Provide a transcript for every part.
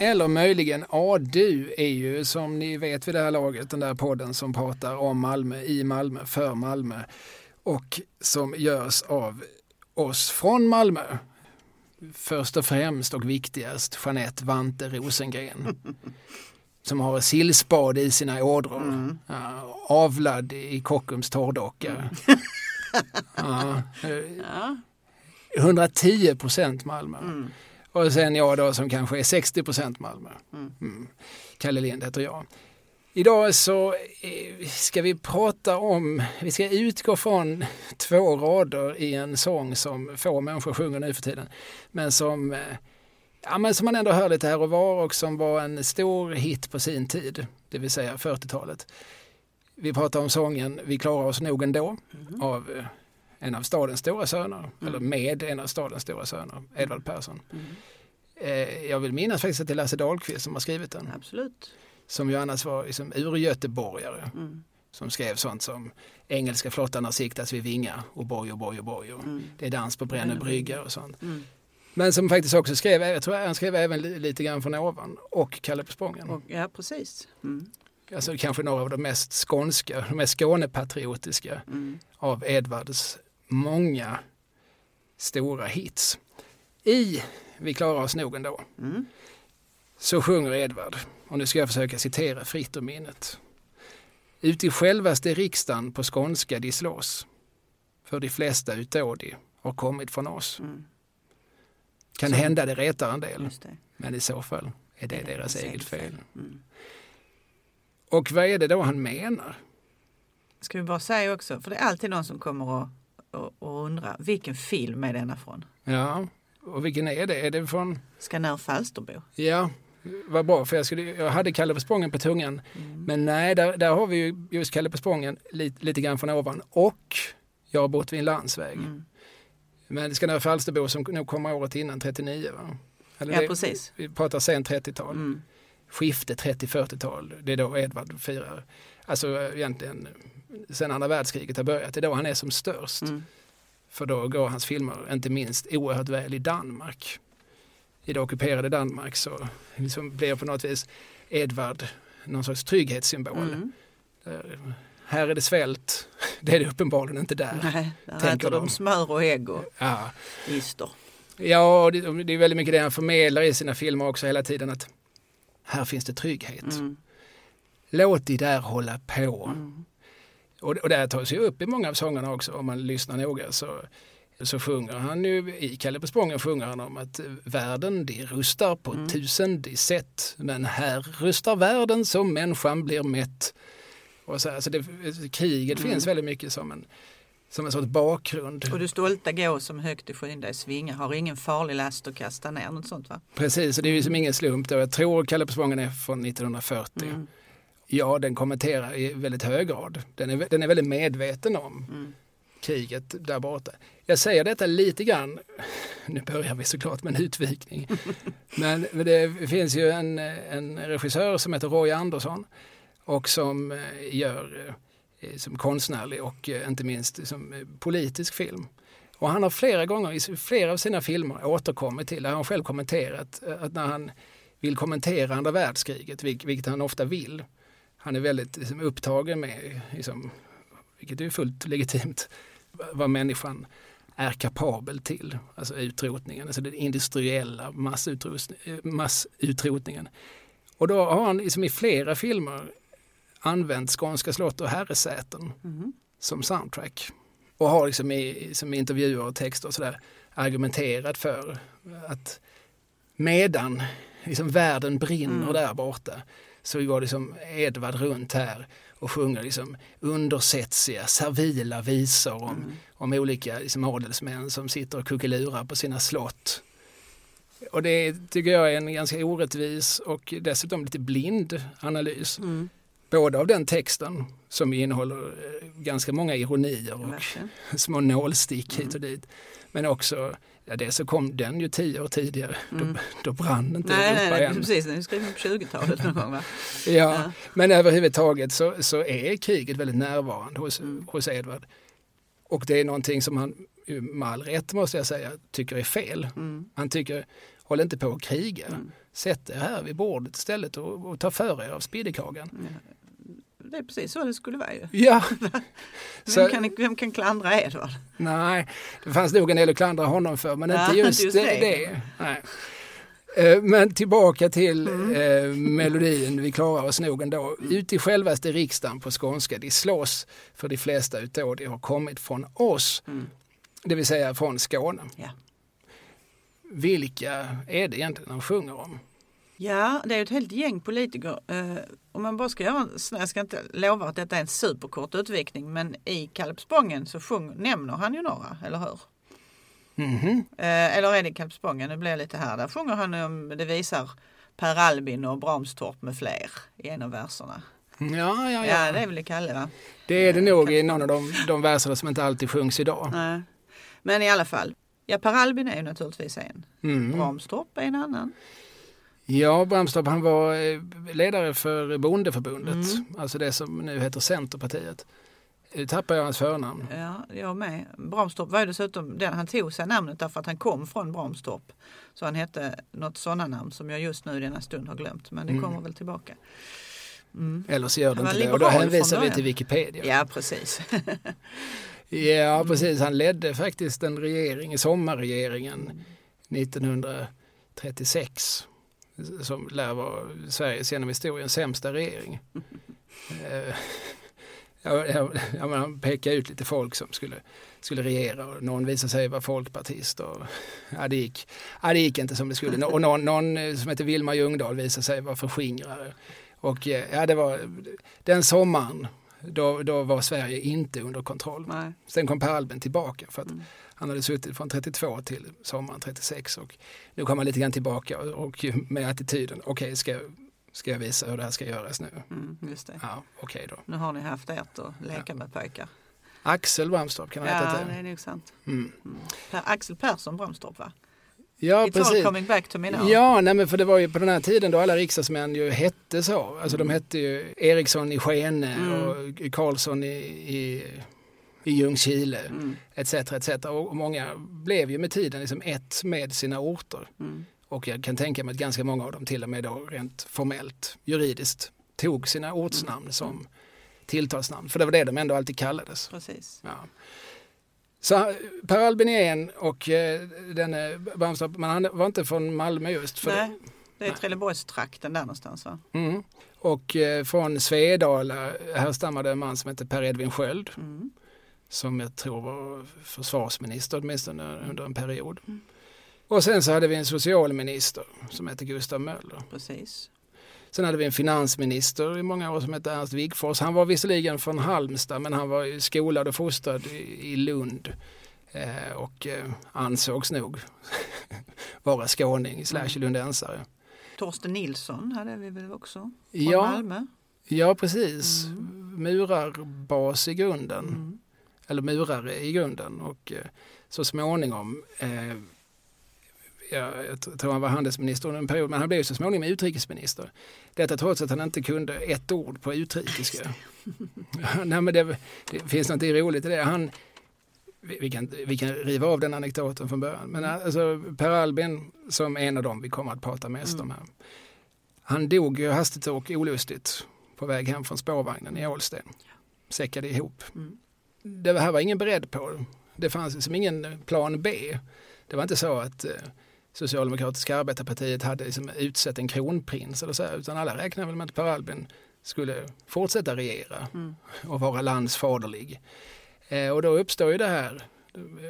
Eller möjligen A-du är ju som ni vet vid det här laget den där podden som pratar om Malmö, i Malmö, för Malmö och som görs av oss från Malmö. Först och främst och viktigast Jeanette Vante Rosengren som har sillspad i sina ådror. Mm. Ja, avlad i Kockums torrdocka. Eh, Ja. 110 procent Malmö. Mm. Och sen jag då som kanske är 60 procent Malmö. Mm. Mm. Kalle Lind heter jag. Idag så eh, ska vi prata om, vi ska utgå från två rader i en sång som få människor sjunger nu för tiden. Men som, eh, ja, men som man ändå hör lite här och var och som var en stor hit på sin tid, det vill säga 40-talet. Vi pratar om sången Vi klarar oss nog ändå Mm. av eh, en av stadens stora söner, eller med en av stadens stora söner, Edvard Persson. Mm. Eh, jag vill minnas faktiskt att det är Lasse Dahlqvist som har skrivit den, Absolut. som ju annars var liksom urgöteborgare, Mm. som skrev sånt som Engelska flottan har siktats vid Vinga och boj och boj och boj och Mm. det är dans på Brännö brygga och sånt. Mm. Men som faktiskt också skrev, jag tror han skrev även li- lite grann från ovan och Kalle på Spången. Och, ja, precis. Mm. Alltså kanske några av de mest skånska, de mest Skånepatriotiska Mm. av Edvards många stora hits. I Vi klarar oss nog ändå Mm. så sjunger Edvard, och nu ska jag försöka citera fritt ur minnet. Ut i självaste riksdagen på skånska de slås, för de flesta utav de har kommit från oss. Mm. Kan Så- hända det retar en del, det. men i så fall är det Det är deras eget eget fel. Mm. Och vad är det då han menar? Ska vi bara säga också, för det är alltid någon som kommer och, och, och undrar, vilken film är denna från? Ja, och vilken är det? Är det från Skanör Falsterbo. Ja, vad bra, för jag, skulle, jag hade Kalle på Spången på tungan. Mm. Men nej, där, där har vi ju just Kalle på Spången lite, lite grann från ovan. Och Jag har bott vid en landsväg. Mm. Men Skanör Falsterbo som nog kommer året innan, 39 va? Eller Ja, det- precis. Vi pratar sen 30-tal. Mm. Skifte 30-40-tal. Det är då Edvard firar. Alltså eh, egentligen sen andra världskriget har börjat. Det är då han är som störst. Mm. För då går hans filmer, inte minst, oerhört väl i Danmark. I det ockuperade Danmark så liksom blir på något vis Edvard någon sorts trygghetssymbol. Mm. Där, här är det svält, det är det uppenbarligen inte där. Nej, där Tänker äter de de. smör och ägg och Ja, ister. ja det, det är väldigt mycket det han förmedlar i sina filmer också hela tiden att här finns det trygghet. Mm. Låt de där hålla på. Mm. Och, och det här tas ju upp i många av sångerna också om man lyssnar noga så, så sjunger han ju, i Kalle på Spången sjunger han om att världen de rustar på Mm. tusende sätt men här rustar världen så människan blir mätt. Och så, alltså det, kriget Mm. finns väldigt mycket som en, som en sorts bakgrund. Och du stolta gå som högt i skyn dig svinga, har ingen farlig last att kasta ner, något sånt va? Precis, och det är ju som ingen slump då. Jag tror Kalle på Spången är från 1940. Mm. Ja, den kommenterar i väldigt hög grad. Den är, den är väldigt medveten om Mm. kriget där borta. Jag säger detta lite grann, nu börjar vi såklart med en utvikning, men, det finns ju en, en regissör som heter Roy Andersson och som eh, gör eh, som konstnärlig och eh, inte minst som politisk film. Och han har flera gånger i flera av sina filmer återkommit till, det har han själv kommenterat, att när han vill kommentera andra världskriget, vil- vilket han ofta vill, han är väldigt liksom, upptagen med, liksom, vilket är fullt legitimt, vad människan är kapabel till, alltså utrotningen, alltså den industriella massutrotningen. Och då har han liksom i flera filmer använt Skånska slott och herresäten Mm. som soundtrack. Och har liksom i som intervjuer och texter och sådär argumenterat för att medan liksom världen brinner Mm. där borta så går liksom Edvard runt här och sjunger liksom undersätsiga, servila visor om, Mm. om olika liksom adelsmän som sitter och kuckelurar på sina slott. Och det tycker jag är en ganska orättvis och dessutom lite blind analys. Mm. Både av den texten som innehåller eh, ganska många ironier och små nålstick hit Mm. och dit. Men också, ja det så kom den ju tio år tidigare, Mm. då, då brann inte Nej, Europa nej, nej, än. precis. Den är skriven på 20-talet någon gång va? Ja, Ja. Men överhuvudtaget så, så är kriget väldigt närvarande hos, Mm. hos Edvard. Och det är någonting som han, med all rätt måste jag säga, tycker är fel. Mm. Han tycker, Håll inte på att kriga. Mm. Sätt er här vid bordet istället och, och ta för er av spiddekakan. Det är precis så det skulle vara ju. Ja, Vem, Så- kan, vem kan klandra Edvard? nej, det fanns nog en del att klandra honom för, men Ja, inte just, just det. det. Nej. Eh, Men tillbaka till Mm. eh, melodin, vi klarar oss nog ändå. Ut i självaste riksdagen på skånska, de slåss för de flesta utav de har kommit från oss, Mm. det vill säga från Skåne. Ja. Vilka är det egentligen han sjunger om? Ja, det är ett helt gäng politiker. Eh, om man bara ska göra jag ska inte lova att detta är en superkort utvikning, men i Kalpspången så sjung, nämner han ju några, eller hur? Mhm. Eh, eller är det Kalpspången? Nu blir jag lite här. Där sjunger han om, det visar Per Albin och Bramstorp med fler i en av verserna. Ja, ja, Ja, ja. det är väl i Kalle va? Det är det nog i någon av de, de verserna som inte alltid sjungs idag. Nej. Men i alla fall. Ja, Per Albin är ju naturligtvis en. Mm. Bramstorp är en annan. Ja, Bramstorp han var eh, ledare för Bondeförbundet, Mm. alltså det som nu heter Centerpartiet. Nu tappar jag hans förnamn. Ja, jag med. Bramstorp var ju dessutom den han tog sig namnet därför att han kom från Bramstorp. Så han hette något sådana namn som jag just nu i denna stund har glömt. Men det Mm. kommer väl tillbaka. Mm. Eller så gör det inte det och då hänvisar vi till Wikipedia. Ja, precis. Ja, precis. Han ledde faktiskt en regering, sommarregeringen 1936 som lär vara Sveriges genom historien sämsta regering. Eh, ja, ja, ja, men han pekade ut lite folk som skulle, skulle regera och någon visade sig vara folkpartist. Och, ja, det, gick, ja, det gick inte som det skulle. Och någon, någon eh, som heter Vilma Ljungdahl visade sig vara förskingrare. Och eh, ja, det var den sommaren då, då var Sverige inte under kontroll. Nej. Sen kom Per Albin tillbaka för att Mm. Han hade suttit från 32 till sommaren 36 och nu kom han lite grann tillbaka och, med attityden, okej ska, ska jag visa hur det här ska göras nu? Mm, just det. Ja, okej då. Nu har ni haft ert att leka med pojkar. Axel Bramstorp kan han Ja, heta det till. är nog sant. Mm. Mm. Per, Axel Persson Bramstorp va? Ja, It's all precis. coming back to me now. Ja, nej, men för det var ju på den här tiden då alla riksdagsmän ju hette så. Alltså de hette ju Eriksson i Skene Mm. och Karlsson i, i, i Ljungskile Mm, etc. etc. Och många blev ju med tiden liksom ett med sina orter. mm, Och jag kan tänka mig att ganska många av dem till och med då rent formellt, juridiskt, tog sina ortsnamn som tilltalsnamn. För det var det de ändå alltid kallades. precis. Ja. Så Per Albin en och eh, denne Bramstorp, men han var inte från Malmö just. För Nej, det är Trelleborgstrakten där någonstans va? Mm. Och eh, från Svedala härstammade en man som hette Per Edvin Sköld Mm. Som jag tror var försvarsminister åtminstone under en period. Mm. Och sen så hade vi en socialminister som hette Gustav Möller. Precis. Sen hade vi en finansminister i många år som hette Ernst Wigforss. Han var visserligen från Halmstad men han var skolad och fostrad i, i Lund. Eh, och eh, ansågs nog vara skåning slash lundensare. Torsten Nilsson hade vi väl också? Från Ja, Malmö? ja, precis. Mm. Murarbas i grunden. Mm. Eller murare i grunden. Och eh, så småningom eh, ja, jag tror han var handelsminister under en period, men han blev så småningom utrikesminister. Detta trots att han inte kunde ett ord på utrikiska. Nej, men det, det finns något roligt i det. Han, vi, kan, vi kan riva av den anekdoten från början. Men alltså, Per Albin, som en av dem vi kommer att prata mest om här. Han dog ju hastigt och olustigt på väg hem från spårvagnen i Ålsten. Säckade ihop. Mm. Det här var ingen beredd på. Det fanns liksom ingen plan B. Det var inte så att eh, Socialdemokratiska arbetarpartiet hade liksom utsett en kronprins eller så, här, utan alla räknade väl med att Per Albin skulle fortsätta regera Mm. och vara landsfaderlig. Eh, och då uppstår ju det här,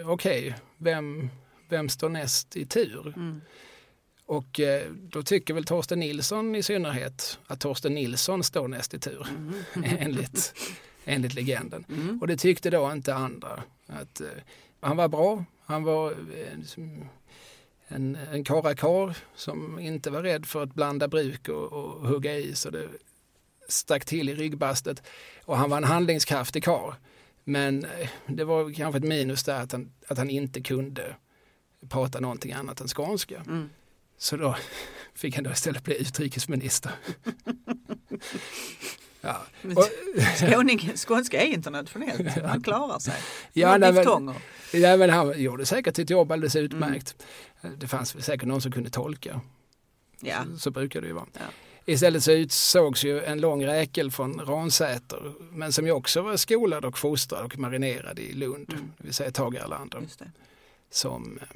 okej, vem, vem står näst i tur? Mm. Och eh, då tycker väl Torsten Nilsson i synnerhet att Torsten Nilsson står näst i tur Mm. enligt, enligt legenden. Mm. Och det tyckte då inte andra. Att, eh, han var bra, han var eh, en, en karakar som inte var rädd för att blanda bruk och, och hugga i så det stack till i ryggbastet. Och han var en handlingskraftig karl. Men eh, det var kanske ett minus där att han, att han inte kunde prata någonting annat än skånska. Mm. Så då fick han då istället bli utrikesminister. Ja. Skåning, skånska är internationellt, han klarar sig. Ja, nej, men- ja, men han gjorde säkert sitt jobb alldeles utmärkt. Det fanns säkert någon som kunde tolka. Ja. Så, så brukar det ju vara. Ja. Istället så utsågs ju en lång räkel från Ransäter, men som ju också var skolad och fostrad och marinerad i Lund, Mm. det vill säga Tage Erlander, som eh,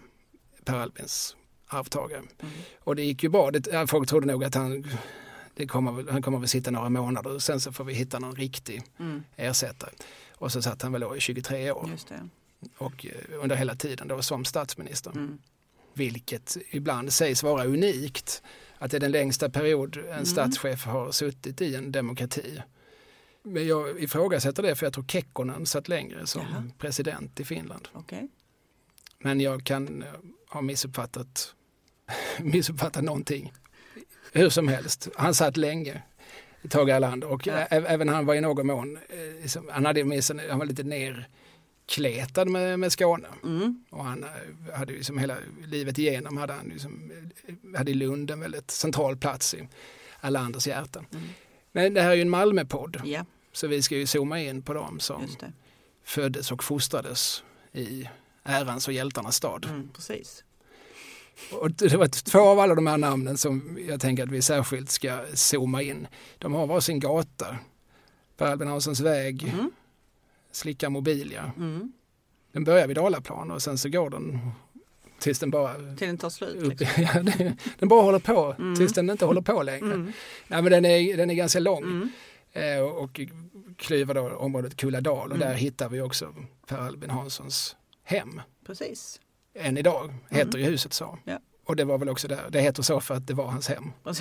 Per Albins arvtagare. Mm. Och det gick ju bra. Det, folk trodde nog att han, det kommer, han kommer väl sitta några månader och sen så får vi hitta någon riktig Mm. ersättare. Och så satt han väl då i 23 år och eh, under hela tiden då som statsminister. Mm. Vilket ibland sägs vara unikt. Att det är den längsta period en Mm. statschef har suttit i en demokrati. Men jag ifrågasätter det för jag tror Kekkonen satt längre som Jaha. president i Finland. Okej. Men jag kan eh, ha missuppfattat, missuppfattat någonting. Hur som helst, han satt länge, Tage Erlander, och Ja. även han var i någon mån, liksom, han, hade med sig, han var lite nerkletad med, med Skåne. Mm. Och han eh, hade ju som hela livet igenom hade han liksom, hade i Lund en väldigt central plats i Erlanders hjärta. Mm. Men det här är ju en Malmöpodd, Ja, så vi ska ju zooma in på dem som föddes och fostrades i ärans och hjältarnas stad. Mm. Precis. Och det var två av alla de här namnen som jag tänker att vi särskilt ska zooma in. De har varsin gata. Per Albin Hanssons väg, Mm. Slicka Mobilia. Mm. Den börjar vid Dalaplan och sen så går den tills den bara Till den tar slut. Liksom. den- bara håller på Mm. tills den inte håller på längre. Mm. Nej, men den, är, den är ganska lång Mm. eh, och, och klyver då området Kulladal och Mm. där hittar vi också Per Albin Hanssons hem. Precis. Än idag heter ju huset så. Mm. Ja. Och det var väl också där, det heter så för att det var hans hem.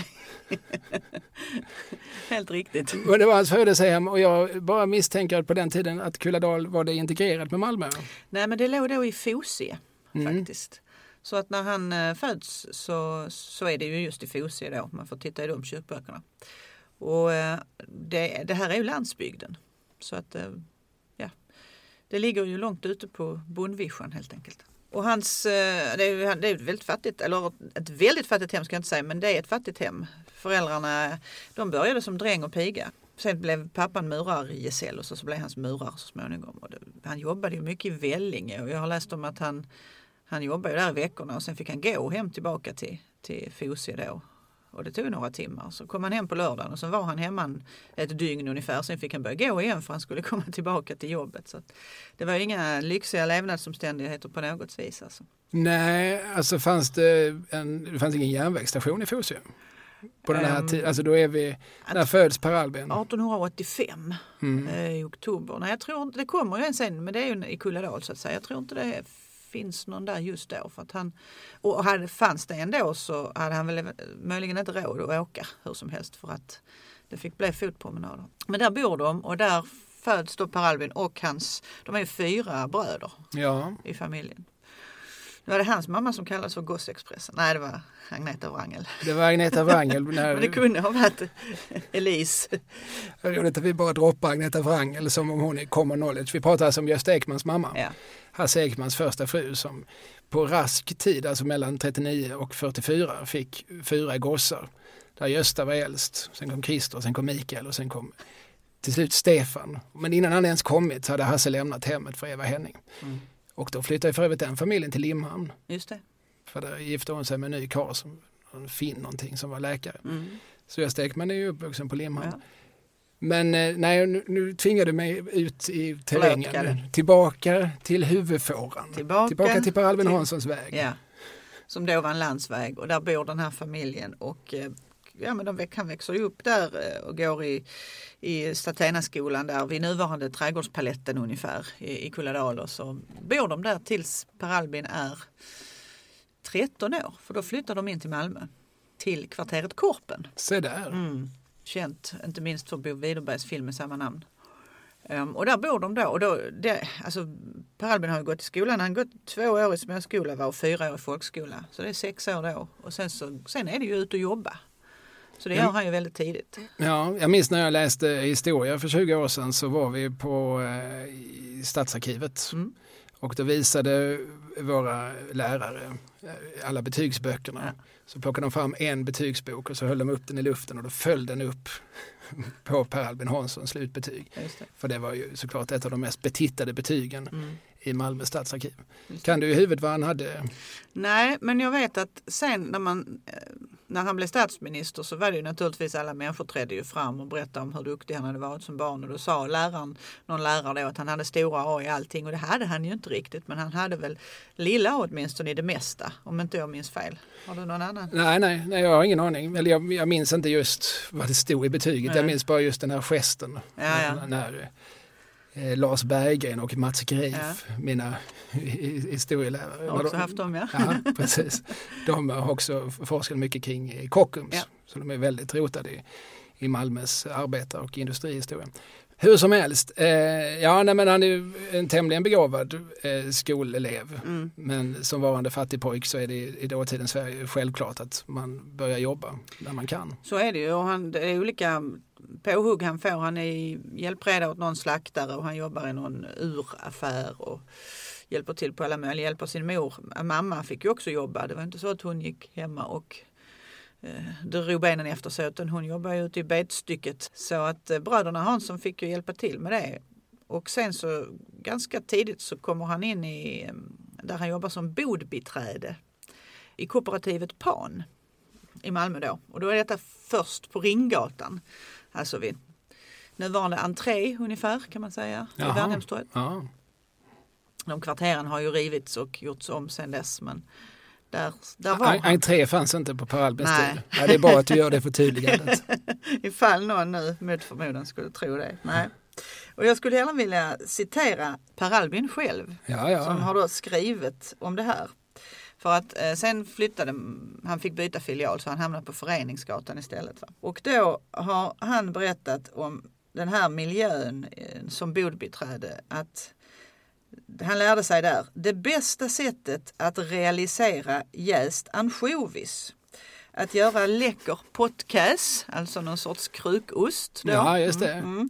Helt riktigt. Men det var hans födelsehem och jag bara misstänker att på den tiden att Kulladal var det integrerat med Malmö. Nej men det låg då i Fosie Mm. faktiskt. Så att när han eh, föds så, så är det ju just i Fosie då. Man får titta i de kyrkböckerna. Och eh, det, det här är ju landsbygden. Så att eh, ja, det ligger ju långt ute på bondvischan helt enkelt. Och hans, eh, det är det är ett väldigt fattigt, eller ett väldigt fattigt hem ska jag inte säga, men det är ett fattigt hem. Föräldrarna, de började som dräng och piga. Sen blev pappan murargesäll och så, så blev hans murar så småningom. Och det, han jobbade ju mycket i Vellinge och jag har läst om att han, han jobbade ju där i veckorna och sen fick han gå hem tillbaka till, till Fosie då. Och det tog några timmar. Så kom han hem på lördagen och så var han hemma ett dygn ungefär. Sen fick han börja gå igen för han skulle komma tillbaka till jobbet. Så det var inga lyxiga levnadsomständigheter på något vis. Alltså. Nej, alltså fanns det, en, det fanns ingen järnvägsstation i Fosie? På den här Ehm, tiden, alltså då är vi, när föds Per Albin? 1885 Mm. eh, i oktober. Nej, jag tror det kommer ju en sen, men det är ju i Kulladal så att säga. Jag tror inte det finns någon där just då. För att han, och hade, fanns det ändå så hade han väl möjligen inte råd att åka hur som helst för att det fick bli fotpromenader. Men där bor de och där föds då Per Albin och hans, de är fyra bröder Ja, i familjen. Nu var det hans mamma som kallades för Gossexpressen. Nej, det var Agneta Wrangel. det var Agneta Wrangel. När, Men det kunde ha varit Elise. roligt att vi bara droppar Agneta Wrangel som om hon är common knowledge. Vi pratar alltså om Gösta Ekmans mamma. Ja. Hasse Ekmans första fru som på rask tid, alltså mellan 39 och 44, fick fyra gossar. Där Gösta var äldst, sen kom Christer, sen kom Mikael och sen kom till slut Stefan. Men innan han ens kommit så hade Hasse lämnat hemmet för Eva Henning. Mm. Och då flyttade för övrigt den familjen till Limhamn. Just det. För där gifte hon sig med en ny karl som en Finn någonting som var läkare. Mm. Så Gösta Ekman är ju uppvuxen på Limhamn. Ja. Men eh, nej, nu, nu tvingar du mig ut i terrängen. Kalle. Tillbaka till huvudfåran. Tillbaka, Tillbaka till Per Albin till- Hanssons väg. Ja. Som då var en landsväg och där bor den här familjen och eh, ja, men de, väx- han växer ju upp där eh, och går i, i Statenaskolan där vid nuvarande trädgårdspaletten ungefär i, i Kulladal och så bor de där tills Per Albin är 13 år för då flyttar de in till Malmö till kvarteret Korpen. Se där. Mm. Känt, inte minst för Bo Widerbergs film med samma namn. Ehm, och där bor de då. Och då det, alltså, per Albin har ju gått i skolan. Han har gått två år i småskola var och fyra år i folkskola. Så det är sex år då. Och sen, så, sen är det ju ut och jobba. Så det gör han ju väldigt tidigt. Ja, jag minns när jag läste historia för 20 år sedan så var vi på eh, Stadsarkivet. Mm. Och då visade våra lärare eh, alla betygsböckerna. Ja. Så plockade de fram en betygsbok och så höll de upp den i luften och då föll den upp på Per Albin Hanssons slutbetyg. Det. För det var ju såklart ett av de mest betittade betygen Mm. i Malmö stadsarkiv. Kan du i huvudet vad han hade? Nej, men jag vet att sen när, man, eh, när han blev statsminister så var det ju naturligtvis alla människor trädde ju fram och berättade om hur duktig han hade varit som barn och då sa läraren, någon lärare då att han hade stora A i allting och det hade han ju inte riktigt men han hade väl lilla A åtminstone i det mesta om inte jag minns fel. Har du någon annan? Nej, nej, nej jag har ingen aning. Eller jag, jag minns inte just vad det stod i betyget. Nej. Jag minns bara just den här gesten. Ja, ja. När, Lars Berggren och Mats Greif, mina hi- historielärare. Jag har också de- haft dem ja. Ja, precis. De har också forskat mycket kring eh, Kockums. Ja. Så de är väldigt rotade i, i Malmös arbetar och industrihistoria. Hur som helst, eh, ja nej, men han är en tämligen begåvad eh, skolelev. Mm. Men som varande fattigpojk så är det i dåtidens Sverige självklart att man börjar jobba när man kan. Så är det ju och han, det är olika påhugg han får. Han är hjälpreda åt någon slaktare och han jobbar i någon uraffär och hjälper till på alla möjliga, hjälper sin mor. Mamma fick ju också jobba. Det var inte så att hon gick hemma och eh, drog benen efter sig utan hon jobbade ju ute i betstycket. Så att eh, bröderna Hansson fick ju hjälpa till med det. Och sen så ganska tidigt så kommer han in i eh, där han jobbar som bodbiträde i kooperativet Pan i Malmö då. Och då är detta först på Ringgatan. Alltså vid nuvarande entré ungefär kan man säga. I. Värnhemstorget. De kvarteren har ju rivits och gjorts om sen dess. Men där, där var En-. Entré fanns inte på Per Albins tid. Det är bra att du gör det förtydligandet. Ifall någon nu mot förmodan skulle tro det. Nej. Och jag skulle gärna vilja citera Per Albin själv. Ja, som ja. har då skrivit om det här. För att eh, sen flyttade, han fick byta filial så han hamnade på Föreningsgatan istället. Va? Och då har han berättat om den här miljön eh, som bodbiträde. Att han lärde sig där, det bästa sättet att realisera jäst ansjovis. Att göra läcker potkäs, alltså någon sorts krukost. Då. Ja, just det. Mm, mm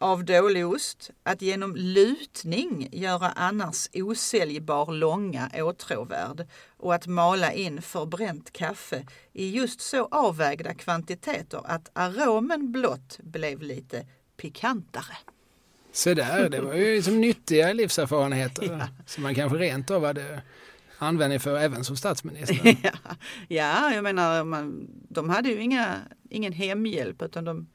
av dålig ost, att genom lutning göra annars osäljbar långa åtråvärd och att mala in förbränt kaffe i just så avvägda kvantiteter att aromen blott blev lite pikantare. Så där, det var ju som nyttiga livserfarenheter Ja. som man kanske rent av hade användning för även som statsminister. ja, ja, jag menar, man, de hade ju inga, ingen hemhjälp utan de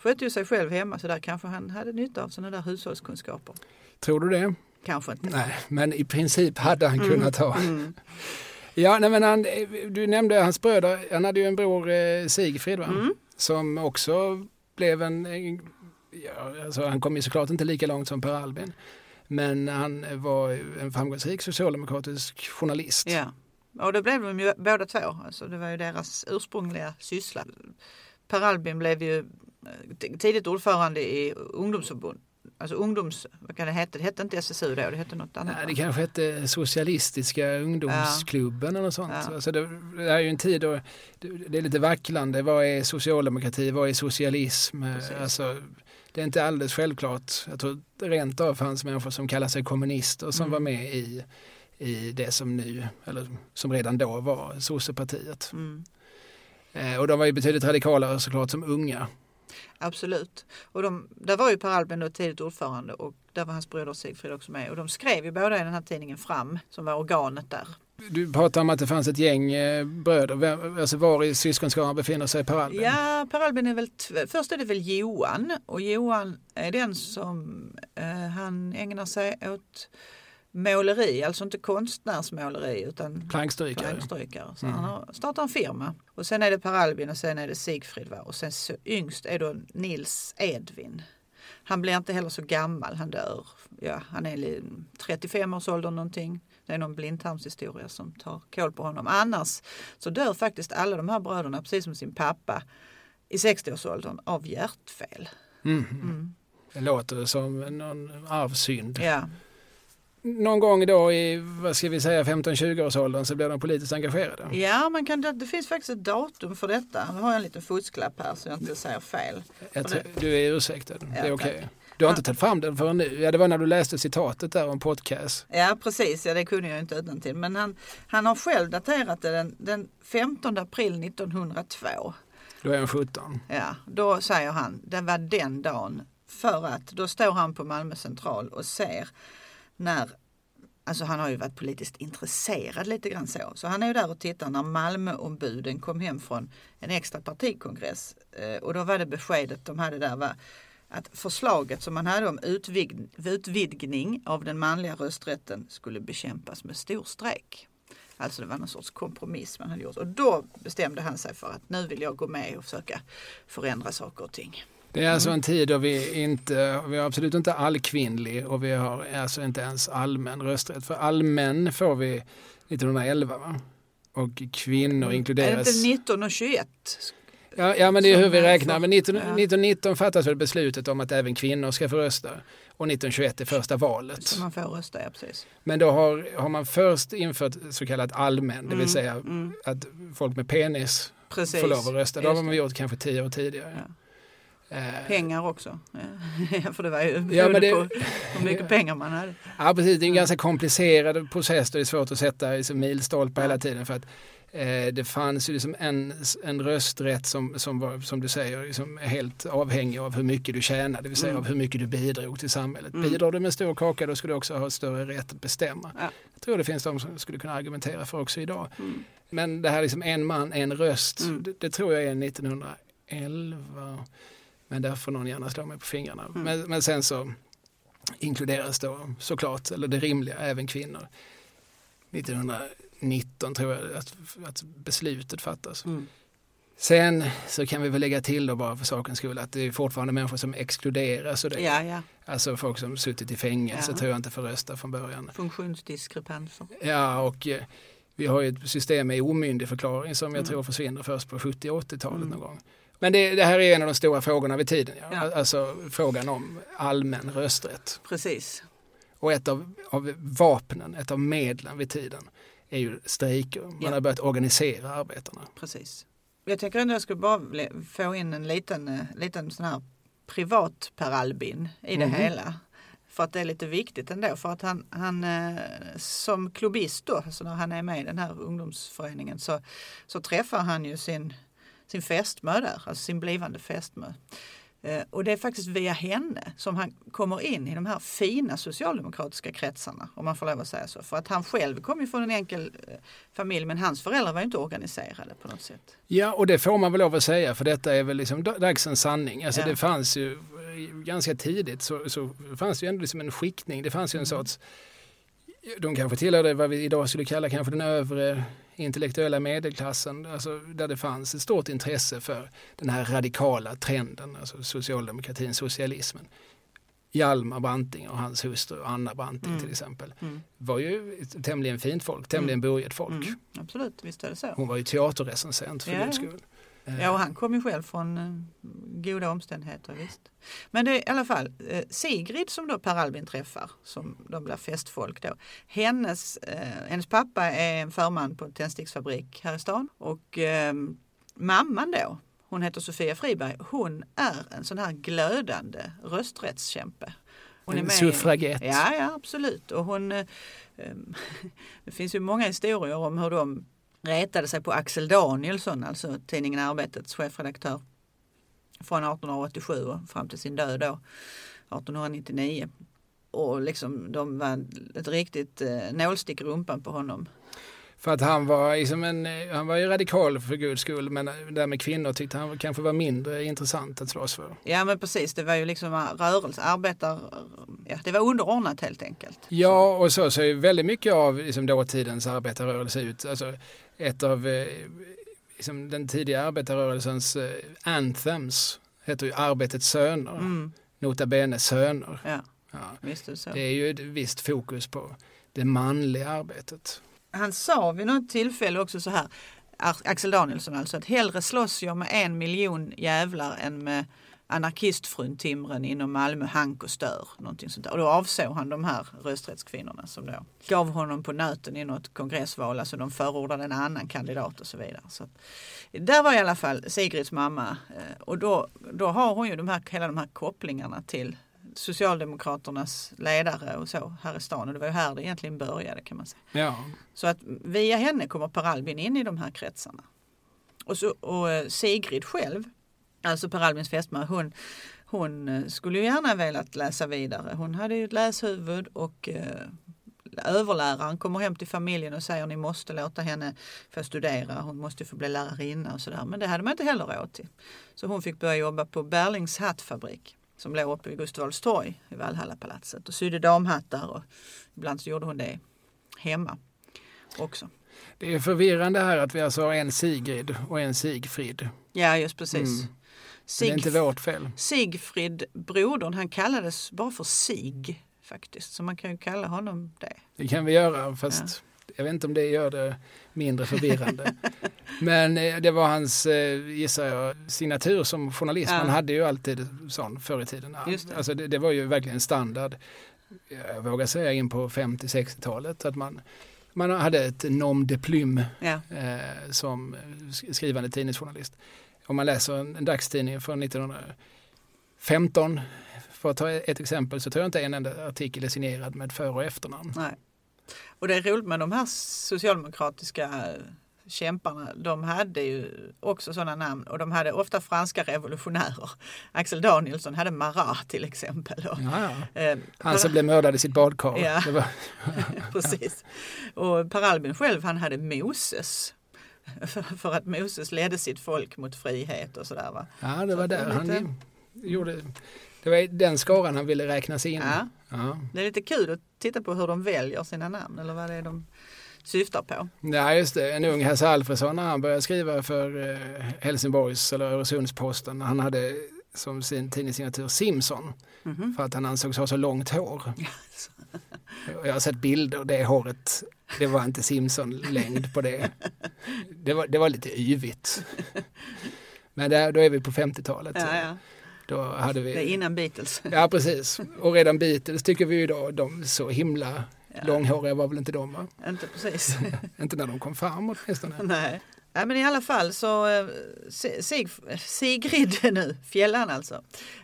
skötte ju sig själv hemma så där kanske han hade nytta av sådana där hushållskunskaper. Tror du det? Kanske inte. Nej, men i princip hade han kunnat ha. Mm. Ja, nej, men han, du nämnde hans bröder. Han hade ju en bror, eh, Sigfrid? Mm. som också blev en... en- Ja, alltså han kom ju såklart inte lika långt som Per Albin. Men han var en framgångsrik socialdemokratisk journalist. Ja, och det blev de ju båda två. Alltså det var ju deras ursprungliga syssla. Per Albin blev ju eh, tidigt ordförande i ungdomsförbund. Alltså ungdoms, vad kan det heta? Det hette inte SSU då, det hette något annat. Nej, det kanske hette Socialistiska ungdomsklubben eller något sånt. Ja. Alltså det, det är ju en tid då det, det är lite vacklande. Vad är socialdemokrati? Vad är socialism? Precis. Alltså, det är inte alldeles självklart. Jag tror rent av fanns människor som kallar sig kommunister som Mm. var med i, i det som nu, eller som redan då var sossepartiet. Mm, Eh, och de var ju betydligt radikalare såklart som unga. Absolut. Och de, där var ju Per Albin då tidigt ordförande och där var hans broder Sigfrid också med. Och de skrev ju båda i den här tidningen Fram som var organet där. Du pratar om att det fanns ett gäng eh, bröder. Vem, alltså var i syskonskaran befinner sig Per Albin? Ja, Per Albin är väl, först är det väl Johan och Johan är den som eh, han ägnar sig åt måleri, alltså inte konstnärsmåleri utan Plankstrykare. plankstrykare. Så Mm. han har startat en firma. Och sen är det Per Albin och sen är det Sigfrid va? och sen så yngst är då Nils Edvin. Han blir inte heller så gammal, han dör. Ja, han är li- 35 års ålder någonting. Det är någon blindtarmshistoria som tar koll på honom. Annars så dör faktiskt alla de här bröderna, precis som sin pappa, i 60-årsåldern av hjärtfel. Mm. Mm. Det låter som någon arvsynd. Ja, Någon gång då i, vad ska vi säga, 15-20 års åldern så blir de politiskt engagerade. ja man kan, det finns faktiskt ett datum för detta. Nu har jag en liten fusklapp här så jag inte säger fel. Du är ursäktad, det är Ja, okej. Du har inte tagit fram den förrän nu? Ja, det var när du läste citatet där om podcast. Ja precis, ja, det kunde jag inte utantill. Men han, han har själv daterat det den, den 15 april 1902. Då är han 17. Ja, då säger han, det var den dagen. För att då står han på Malmö central och ser när Alltså han har ju varit politiskt intresserad lite grann så. Så han är ju där och tittar när Malmöombuden kom hem från en extra partikongress. Eh, och då var det beskedet de hade där var att förslaget som man hade om utvidg utvidgning av den manliga rösträtten skulle bekämpas med storstrejk. Alltså det var någon sorts kompromiss man hade gjort. Och då bestämde han sig för att nu vill jag gå med och försöka förändra saker och ting. Det är alltså en tid då vi inte, vi har absolut inte allkvinnlig och vi har alltså inte ens allmän rösträtt. För allmän får vi 1911 va? Och kvinnor Är inkluderas. det inte 19 och 21? Ja, ja men det är hur vi är räknar. Men 19, ja. 1919 fattas väl beslutet om att även kvinnor ska få rösta. Och 1921 är första valet. Så man får rösta, ja precis. Men då har, har man först infört så kallat allmän, det vill Mm, säga mm. att folk med penis Precis. får lov att rösta. Det har man gjort kanske tio år tidigare. Ja. Eh, Pengar också. Ja, för det var ju Ja, men det- på hur mycket pengar man hade. Ja precis, det är en ganska komplicerad process. Det är svårt att sätta liksom, milstolpar hela tiden. för att eh, Det fanns ju liksom en, en rösträtt som, som var, som du säger, liksom helt avhängig av hur mycket du tjänade. Det vill säga Mm. av hur mycket du bidrog till samhället. Mm. Bidrar du med stor kaka då skulle du också ha större rätt att bestämma. Ja. Jag tror det finns de som skulle kunna argumentera för också idag. Mm. Men det här liksom en man, en röst, Mm. det, det tror jag är 1911. Men där får någon gärna slå mig på fingrarna. Mm. Men, men sen så inkluderas då såklart, eller det rimliga, även kvinnor. 1919 tror jag att, att beslutet fattas. Mm. Sen så kan vi väl lägga till då bara för sakens skull att det är fortfarande människor som exkluderas. Och det, Ja, ja. Alltså folk som suttit i fängelse Ja. tror jag inte får rösta från början. Funktionsdiskrepanser. Ja, och eh, vi har ju ett system med omyndigförklaring som jag Mm. tror försvinner först på 70 80-talet Mm. någon gång. Men det, det här är en av de stora frågorna vid tiden. Ja. Ja. Alltså frågan om allmän rösträtt. Precis. Och ett av, av vapnen, ett av medlen vid tiden är ju strejker. Man Ja. har börjat organisera arbetarna. Precis. Jag tänker ändå jag skulle bara få in en liten, eh, liten sån här privat Per Albin i det Mhm. hela. För att det är lite viktigt ändå. För att han, han eh, som klubbist då, alltså när han är med i den här ungdomsföreningen så, så träffar han ju sin, sin fästmö där, alltså sin blivande fästmö. Eh, Och det är faktiskt via henne som han kommer in i de här fina socialdemokratiska kretsarna, om man får lov att säga så. För att han själv kom ju från en enkel eh, familj, men hans föräldrar var ju inte organiserade på något sätt. Ja, och det får man väl lov att säga för detta är väl liksom dagsens sanning. Alltså Ja. det fanns ju ganska tidigt så, så fanns det ju ändå liksom en skiktning. Det fanns ju en Mm. sorts, de kanske tillhörde vad vi idag skulle kalla kanske den övre intellektuella medelklassen, alltså där det fanns ett stort intresse för den här radikala trenden, alltså socialdemokratin, socialismen. Hjalmar Branting och hans hustru Anna Branting Mm. till exempel Mm. var ju ett tämligen fint folk, tämligen burget folk. Mm, absolut, visst är det så. Hon var ju teaterrecensent för Ja, guds ja. skull. Eh, Ja, och han kom ju själv från eh, goda omständigheter, visst. Men det är i alla fall eh, Sigrid som då Per Albin träffar, som de blir festfolk då. Hennes, eh, hennes pappa är en förman på en tändsticksfabrik här i stan och eh, mamman då, hon heter Sofia Friberg, hon är en sån här glödande rösträttskämpe. Hon En suffragett. Ja, ja, absolut. Och hon, eh, det finns ju många historier om hur de retade sig på Axel Danielsson, alltså tidningen Arbetets chefredaktör från 1887 och fram till sin död då, 1899. Och liksom de var ett riktigt eh, nålstick i rumpan på honom. För att han var, liksom en, eh, han var ju radikal för guds skull men det där med kvinnor tyckte han kanske var mindre intressant att slåss för. Ja men precis, det var ju liksom rörelse, arbetar, ja, det var underordnat helt enkelt. Ja och så ser ju väldigt mycket av liksom, dåtidens arbetarrörelse ut. Alltså, ett av eh, liksom, den tidiga arbetarrörelsens eh, anthems heter ju Arbetets söner. Mm, Nota bene söner. ja, Ja. det. Det är ju ett visst fokus på det manliga arbetet. Han sa vid något tillfälle också så här, Axel Danielsson alltså, att hellre slåss jag med en miljon jävlar än med anarkistfruntimren inom Malmö hank och stör. Någonting sånt där. Och då avsåg han de här rösträttskvinnorna som då gav honom på nöten i något kongressval. Alltså de förordade en annan kandidat och så vidare. Så att, där var i alla fall Sigrids mamma. eh, Och då, då har hon ju de här, hela de här kopplingarna till Socialdemokraternas ledare och så här i stan och det var ju här det egentligen började kan man säga. Ja. Så att via henne kommer Per Albin in i de här kretsarna. Och, så, och eh, Sigrid själv, alltså Per Albins fästmö, hon, hon eh, skulle ju gärna velat läsa vidare. Hon hade ju ett läshuvud och eh, överläraren kommer hem till familjen och säger ni måste låta henne få studera. Hon måste få bli lärarinna och sådär. Men det hade man inte heller råd till. Så hon fick börja jobba på Berlings hattfabrik som låg uppe vid Gustav Adolfs torg i Valhallapalatset och sydde damhattar och ibland så gjorde hon det hemma också. Det är förvirrande här att vi alltså har en Sigrid och en Sigfrid. Ja, just precis. Mm. Är inte vårt fel. Sigfrid, brodern, han kallades bara för Sig faktiskt. Så man kan ju kalla honom det. Det kan vi göra, fast ja. jag vet inte om det gör det mindre förvirrande. Men eh, det var hans, eh, gissar jag, signatur som journalist. Ja. Man hade ju alltid sån förr i tiden. Det. Alltså det, det var ju verkligen standard, jag vågar säga in på 50-60-talet, att man man hade ett nom de plume ja. eh, som skrivande tidningsjournalist. Om man läser en, en dagstidning från 1915 för att ta ett exempel så tror jag inte en enda artikel är signerad med för och efternamn. Nej. Och det är roligt med de här socialdemokratiska kämparna, de hade ju också sådana namn och de hade ofta franska revolutionärer. Axel Danielsson hade Marat till exempel. Och, ja, ja. Eh, han som blev mördad i sitt badkar. Ja, var... precis. Och Per Albin själv han hade Moses. För, för, att Moses ledde sitt folk mot frihet och sådär. Va? Ja, det var där han lite... gjorde det var den skaran han ville räkna sig in ja. ja. Det är lite kul att titta på hur de väljer sina namn eller vad det är de syftar på. Ja just det, en ung Hasse Alfredsson när han började skriva för eh, Helsingborgs eller Öresundsposten. Han hade som sin tidningssignatur Simson mm -hmm. för att han ansågs ha så långt hår. Jag har sett bilder, det håret, det var inte Simson-längd på det. Det var, det var lite yvigt. Men där, då är vi på 50-talet. Ja, ja. Då hade vi... Det är innan Beatles. Ja precis. Och redan Beatles tycker vi då, de så himla ja. långhåriga var väl inte de va? Inte precis. inte när de kom fram åtminstone. Nej. Ja, men i alla fall så eh, Sig, Sigrid nu, Fjällan alltså.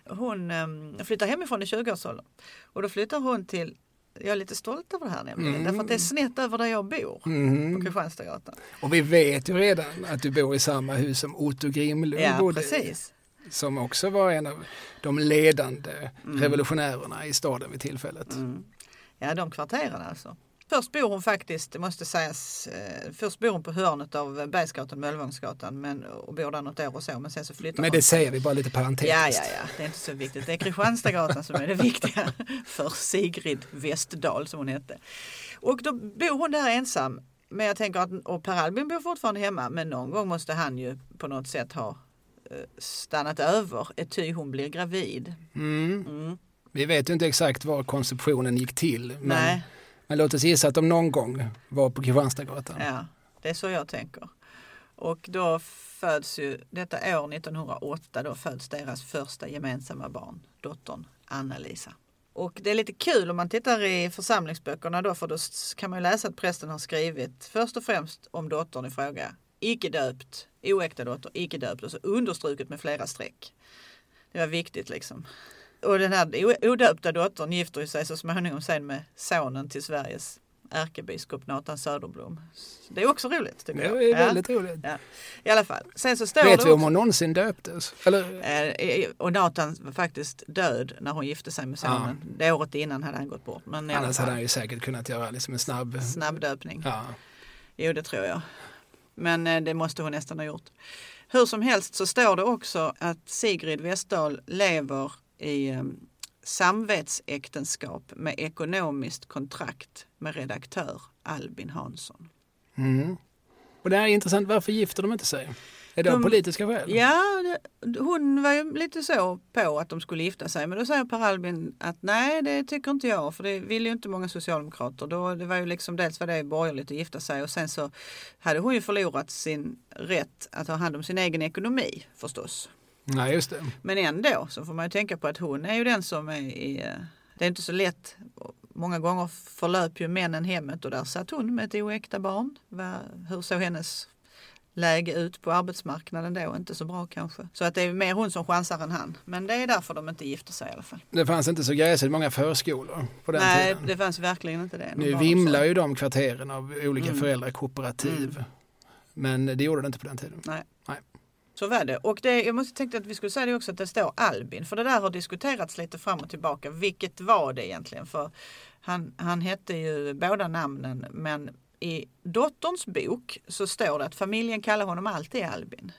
Hon um, flyttar hemifrån i 20-årsåldern. Och då flyttar hon till jag är lite stolt över det här nämligen. Mm. Därför att det är snett över där jag bor. Mm. På Kristianstadsgatan. Och vi vet ju redan att du bor i samma hus som Otto Grimlund ja, bodde precis som också var en av de ledande mm. revolutionärerna i staden vid tillfället. Mm. Ja, de kvarteren alltså. Först bor hon faktiskt, det måste sägas, eh, först bor hon på hörnet av Bergsgatan och Möllevångsgatan men, och bor där något år och så men sen så flyttar Men det hon. säger vi bara lite parentetiskt. Ja, ja, ja, det är inte så viktigt. Det är Kristianstadsgatan som är det viktiga för Sigrid Westdahl som hon hette. Och då bor hon där ensam. Men jag tänker att, och Per Albin bor fortfarande hemma men någon gång måste han ju på något sätt ha stannat över ty hon blir gravid. Mm. Mm. Vi vet ju inte exakt var konceptionen gick till. Men, men låt oss gissa att de någon gång var på Kristianstadsgatan. Ja, det är så jag tänker. Och då föds ju, detta år 1908, då föds deras första gemensamma barn, dottern Anna-Lisa. Och det är lite kul om man tittar i församlingsböckerna då, för då kan man ju läsa att prästen har skrivit först och främst om dottern i fråga, icke döpt, oäkta dotter, icke döpt och så understruket med flera streck. Det var viktigt liksom. Och den här odöpta dottern gifter sig så småningom sen med sonen till Sveriges ärkebiskop Nathan Söderblom. Det är också roligt tycker jag. Det är väldigt ja. roligt. Ja. I alla fall. Sen så står Vet det vi om hon någonsin döptes? Eller? Eh, och Nathan var faktiskt död när hon gifte sig med sonen. Ja. Det året innan hade han gått bort. Men Annars hade han ju säkert kunnat göra liksom en snabb... Snabbdöpning. Ja. Jo det tror jag. Men eh, det måste hon nästan ha gjort. Hur som helst så står det också att Sigrid Westdahl lever i eh, samvetsäktenskap med ekonomiskt kontrakt med redaktör Albin Hansson. Mm. Och det här är intressant, varför gifter de inte sig? Är det de, av politiska skäl? Ja, hon var ju lite så på att de skulle gifta sig. Men då säger Per Albin att nej, det tycker inte jag. För det vill ju inte många socialdemokrater. Då, det var ju liksom dels var det borgerligt att gifta sig och sen så hade hon ju förlorat sin rätt att ha hand om sin egen ekonomi förstås. Nej, just det. Men ändå så får man ju tänka på att hon är ju den som är i, det är inte så lätt. Många gånger förlöper ju männen hemmet och där satt hon med ett oäkta barn. Hur såg hennes läge ut på arbetsmarknaden då, inte så bra kanske. Så att det är mer hon som chansar än han. Men det är därför de inte gifter sig i alla fall. Det fanns inte så gräsligt många förskolor på den Nej, tiden. det fanns verkligen inte det. Nu vimlar ju de kvarteren av olika Mm. föräldrakooperativ. Mm. Men det gjorde det inte på den tiden. Nej. Så var det. Och det, jag måste tänkte att vi skulle säga det också att det står Albin. För det där har diskuterats lite fram och tillbaka. Vilket var det egentligen? För han, han hette ju båda namnen men i dotterns bok så står det att familjen kallar honom alltid Albin.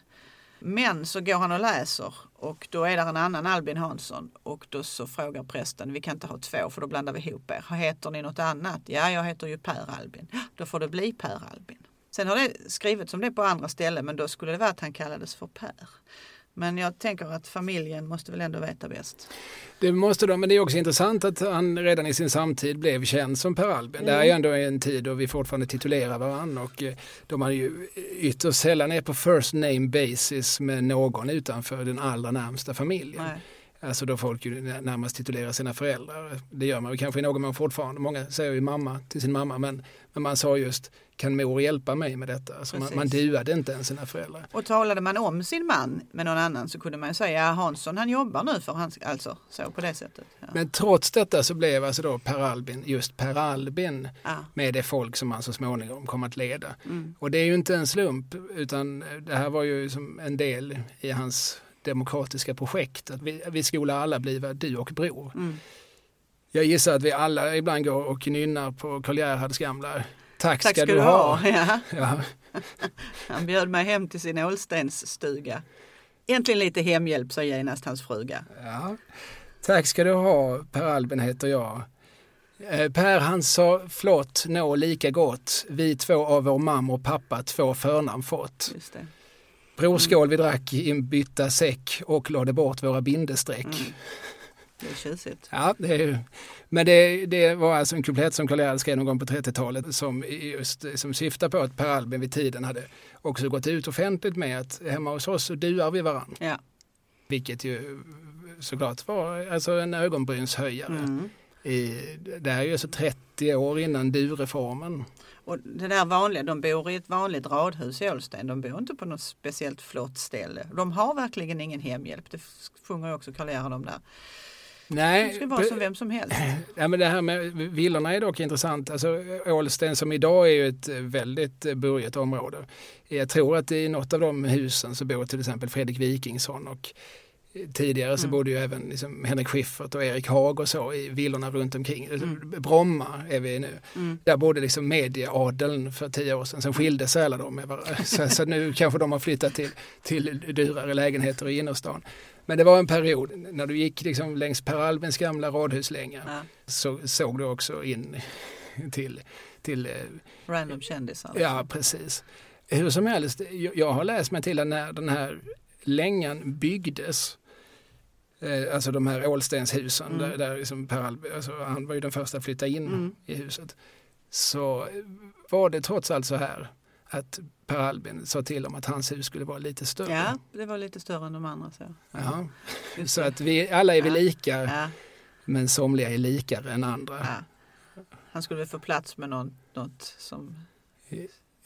Men så går han och läser och då är det en annan Albin Hansson och då så frågar prästen, vi kan inte ha två för då blandar vi ihop er. Heter ni något annat? Ja, jag heter ju Per Albin. Då får det bli Per Albin. Sen har det skrivits om det på andra ställen men då skulle det vara att han kallades för Per. Men jag tänker att familjen måste väl ändå veta bäst. Det måste de, men det är också intressant att han redan i sin samtid blev känd som Per Albin. Det här är ju ändå en tid då vi fortfarande titulerar varandra och eh, de är ju ytterst sällan är på first name basis med någon utanför den allra närmsta familjen. Nej. Alltså då folk ju närmast titulerar sina föräldrar. Det gör man väl kanske i någon mån fortfarande. Många säger ju mamma till sin mamma men, men man sa just kan mor hjälpa mig med detta? Alltså man, man duade inte ens sina föräldrar. Och talade man om sin man med någon annan så kunde man säga Hansson han jobbar nu för han, alltså så på det sättet. Ja. Men trots detta så blev alltså då Per Albin just Per Albin Ja. med det folk som han så småningom kom att leda. Mm. Och det är ju inte en slump utan det här var ju som en del i hans demokratiska projekt. Att vi, vi skola alla bliva du och bror. Mm. Jag gissar att vi alla ibland går och nynnar på Karl Gerhards gamla Tack, Tack ska, du ha. Ja. Ja. Han bjöd mig hem till sin Ålstensstuga. Äntligen lite hemhjälp, sa genast hans fruga. Ja. Tack ska du ha, Per Albin heter jag. Eh, Per han sa flott, nå lika gott, vi två av vår mamma och pappa två förnamn fått. Just det. Brorskål vi drack i inbytta säck och lade bort våra bindestreck. Mm. Det är tjusigt. Ja, det är, men det, det var alltså en kuplett som Karl Gerhard skrev någon gång på 30-talet som, just, som syftar på att Per Albin vid tiden hade också gått ut offentligt med att hemma hos oss så duar vi varann. Ja. Vilket ju såklart var alltså en ögonbrynshöjare. Mm. I, det här är ju alltså 30 år innan du-reformen. Och det där vanliga, de bor i ett vanligt radhus i Ålsten. De bor inte på något speciellt flott ställe. De har verkligen ingen hemhjälp. Det sjunger ju också Karl Gerhard om där. Det Nej, ska vara som vem som helst. Ja, men det här med villorna är dock intressant. Alltså, Ålsten som idag är ju ett väldigt burget område. Jag tror att i något av de husen så bor till exempel Fredrik Wikingsson och tidigare så Mm. bodde ju även liksom Henrik Schyffert och Erik Haag och så i villorna runt omkring. Mm. Bromma är vi nu. Mm. Där bodde liksom medieadeln för tio år sedan. Sen skilde sig alla de med varandra. Så, så nu kanske de har flyttat till, till dyrare lägenheter i innerstan. Men det var en period när du gick liksom längs Per Albins gamla radhuslänga Ja. så såg du också in till, till eh, Random kändisar. ja precis. Hur som helst, jag, har läst mig till att när den här längan byggdes, eh, alltså de här Ålstenshusen, Mm. där, där liksom Per Albin, alltså han var ju den första att flytta in Mm. i huset, så var det trots allt så här att Per Albin sa till om att hans hus skulle vara lite större. Ja, det var lite större än de andra. Så, Ja. Så att vi alla är vi Ja. lika, ja, men somliga är likare än andra. ja. Han skulle väl få plats med något, något som...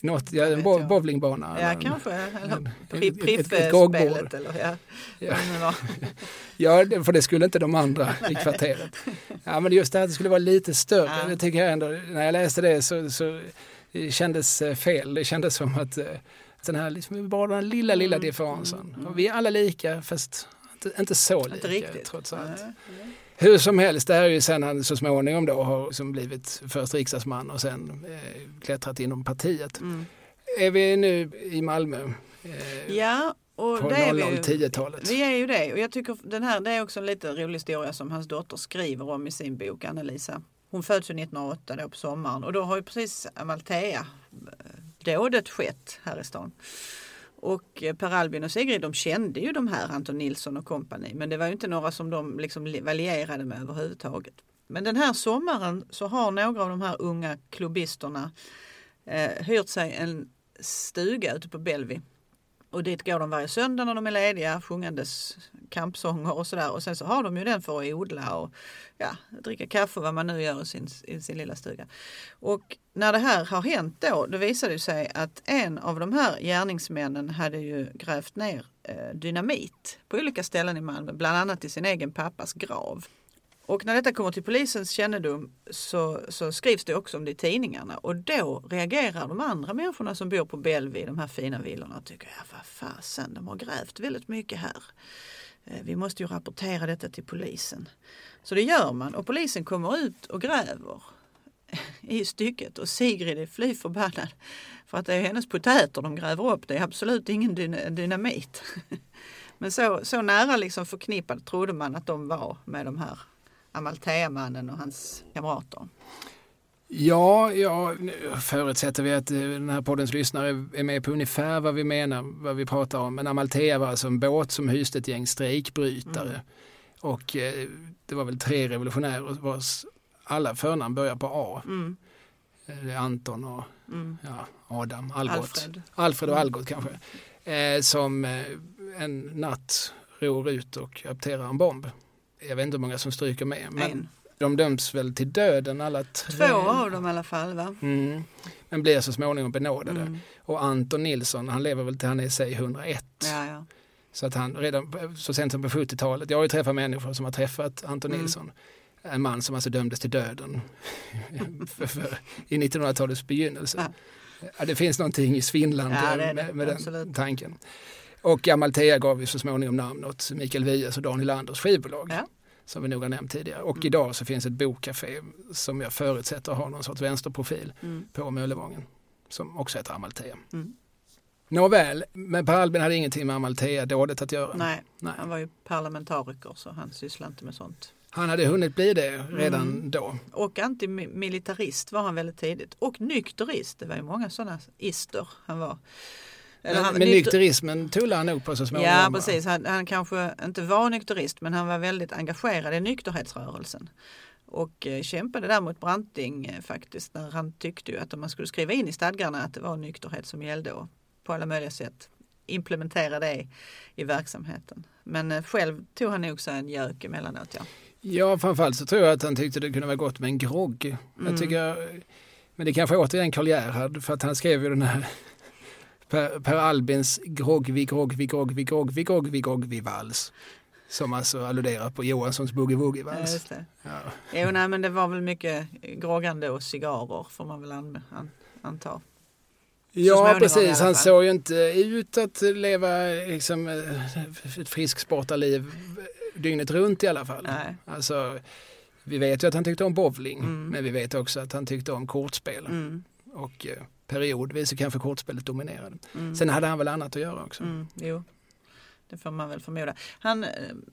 Något, ja, en bo- bowlingbana. Ja, eller- kanske. Eller priffspelet. Eller, ja. Ja. Ja, för det skulle inte de andra i kvarteret. Ja, men just det här att det skulle vara lite större, det tycker jag ändå, när jag läste det så, så det kändes eh, fel. Det kändes som att eh, den här, liksom, bara den lilla, lilla Mm, differensen. mm, mm. Vi är alla lika, fast inte, inte så lika Inte riktigt. trots allt. Nej. Hur som helst, det här är ju sen han så småningom då har som blivit först riksdagsman och sen eh, klättrat inom partiet. Mm. Är vi nu i Malmö eh, Ja, och på det är vi ju. 00-10-talet? Vi är ju det och jag tycker den här det är också en lite rolig historia som hans dotter skriver om i sin bok Anna-Lisa. Hon föds ju 1908 då på sommaren och då har ju precis Amalthea eh, dådet skett här i stan. Och eh, Per Albin och Sigrid de kände ju de här Anton Nilsson och kompani men det var ju inte några som de liksom valierade lierade med överhuvudtaget. Men den här sommaren så har några av de här unga klubbisterna eh, hyrt sig en stuga ute på Bellevue och dit går de varje söndag när de är lediga, sjungandes kampsånger och sådär. Och sen så har de ju den för att odla och ja, dricka kaffe och vad man nu gör i sin, i sin lilla stuga. Och när det här har hänt då, då visade det sig att en av de här gärningsmännen hade ju grävt ner eh, dynamit på olika ställen i Malmö, bland annat i sin egen pappas grav. Och när detta kommer till polisens kännedom så, så, skrivs det också om det i tidningarna och då reagerar de andra människorna som bor på Bellevue, de här fina villorna och tycker ja vad fasen, de har grävt väldigt mycket här. Eh, vi måste ju rapportera detta till polisen. Så det gör man och polisen kommer ut och gräver i stycket och Sigrid är fly förbannad. För att det är hennes potäter de gräver upp, det är absolut ingen dynamit. Men så, så nära liksom förknippad trodde man att de var med de här Amalthea-mannen och hans kamrater. Ja, ja, förutsätter vi att eh, den här poddens lyssnare är med på ungefär vad vi menar, vad vi pratar om. Men Amalthea var alltså en båt som hyste ett gäng strejkbrytare. Mm. Och eh, det var väl tre revolutionärer vars alla förnamn börjar på A. Mm. Eh, Anton och mm. ja, Adam, Algot. Alfred, Alfred och mm. Algot kanske. Eh, som eh, en natt ror ut och apterar en bomb. Jag vet inte hur många som stryker med. Men en. de döms väl till döden alla tre. Två av dem i alla fall va? Mm. Men blir så småningom benådade. Mm. Och Anton Nilsson han lever väl till han är säg 101. Ja, ja. Så att han redan så sent som på 70-talet, jag har ju träffat människor som har träffat Anton mm. Nilsson. En man som alltså dömdes till döden för, för, i 1900-talets begynnelse. Ja. Det finns någonting i svindlande med, med den tanken. Och Amalthea gav ju så småningom namn åt Mikael Wiehes och Daniel Anders skivbolag. Ja. Som vi nog har nämnt tidigare. Och mm. idag så finns ett bokcafé som jag förutsätter har någon sorts vänsterprofil mm. på Möllevången. Som också heter Amalthea. Mm. Nåväl, men Per Albin hade ingenting med Amalthea-dådet att göra. Nej, Nej, han var ju parlamentariker så han sysslade inte med sånt. Han hade hunnit bli det redan mm. då. Och antimilitarist var han väldigt tidigt. Och nykterist, det var ju många sådana ister han var. Eller men, men nykterismen tullar han nog på så småningom? Ja precis, han, han kanske inte var nykterist men han var väldigt engagerad i nykterhetsrörelsen. Och eh, kämpade där mot Branting eh, faktiskt när han tyckte ju att om man skulle skriva in i stadgarna att det var nykterhet som gällde och på alla möjliga sätt implementera det i verksamheten. Men eh, själv tog han nog sig en gök emellanåt. Ja. ja, framförallt så tror jag att han tyckte det kunde vara gott med en grogg. Mm. Jag tycker, men det kanske återigen Karl Gerhard för att han skrev ju den här Per, per Albins Grogvi, Grogvi, Grogvi, Grogvi, Grogvi, Grogvi vals. Som alltså alluderar på Johanssons boogie-woogie-vals. Ja, ja. Jo, nej, men det var väl mycket groggande och cigarrer får man väl an, an, anta. Ja, precis. Han såg ju inte ut att leva liksom, ett frisksportarliv dygnet runt i alla fall. Nej. Alltså, vi vet ju att han tyckte om bowling, mm. men vi vet också att han tyckte om kortspel. Mm. Och eh, periodvis så kanske kortspelet dominerade. Mm. Sen hade han väl annat att göra också. Mm, jo. Det får man väl förmoda. Han,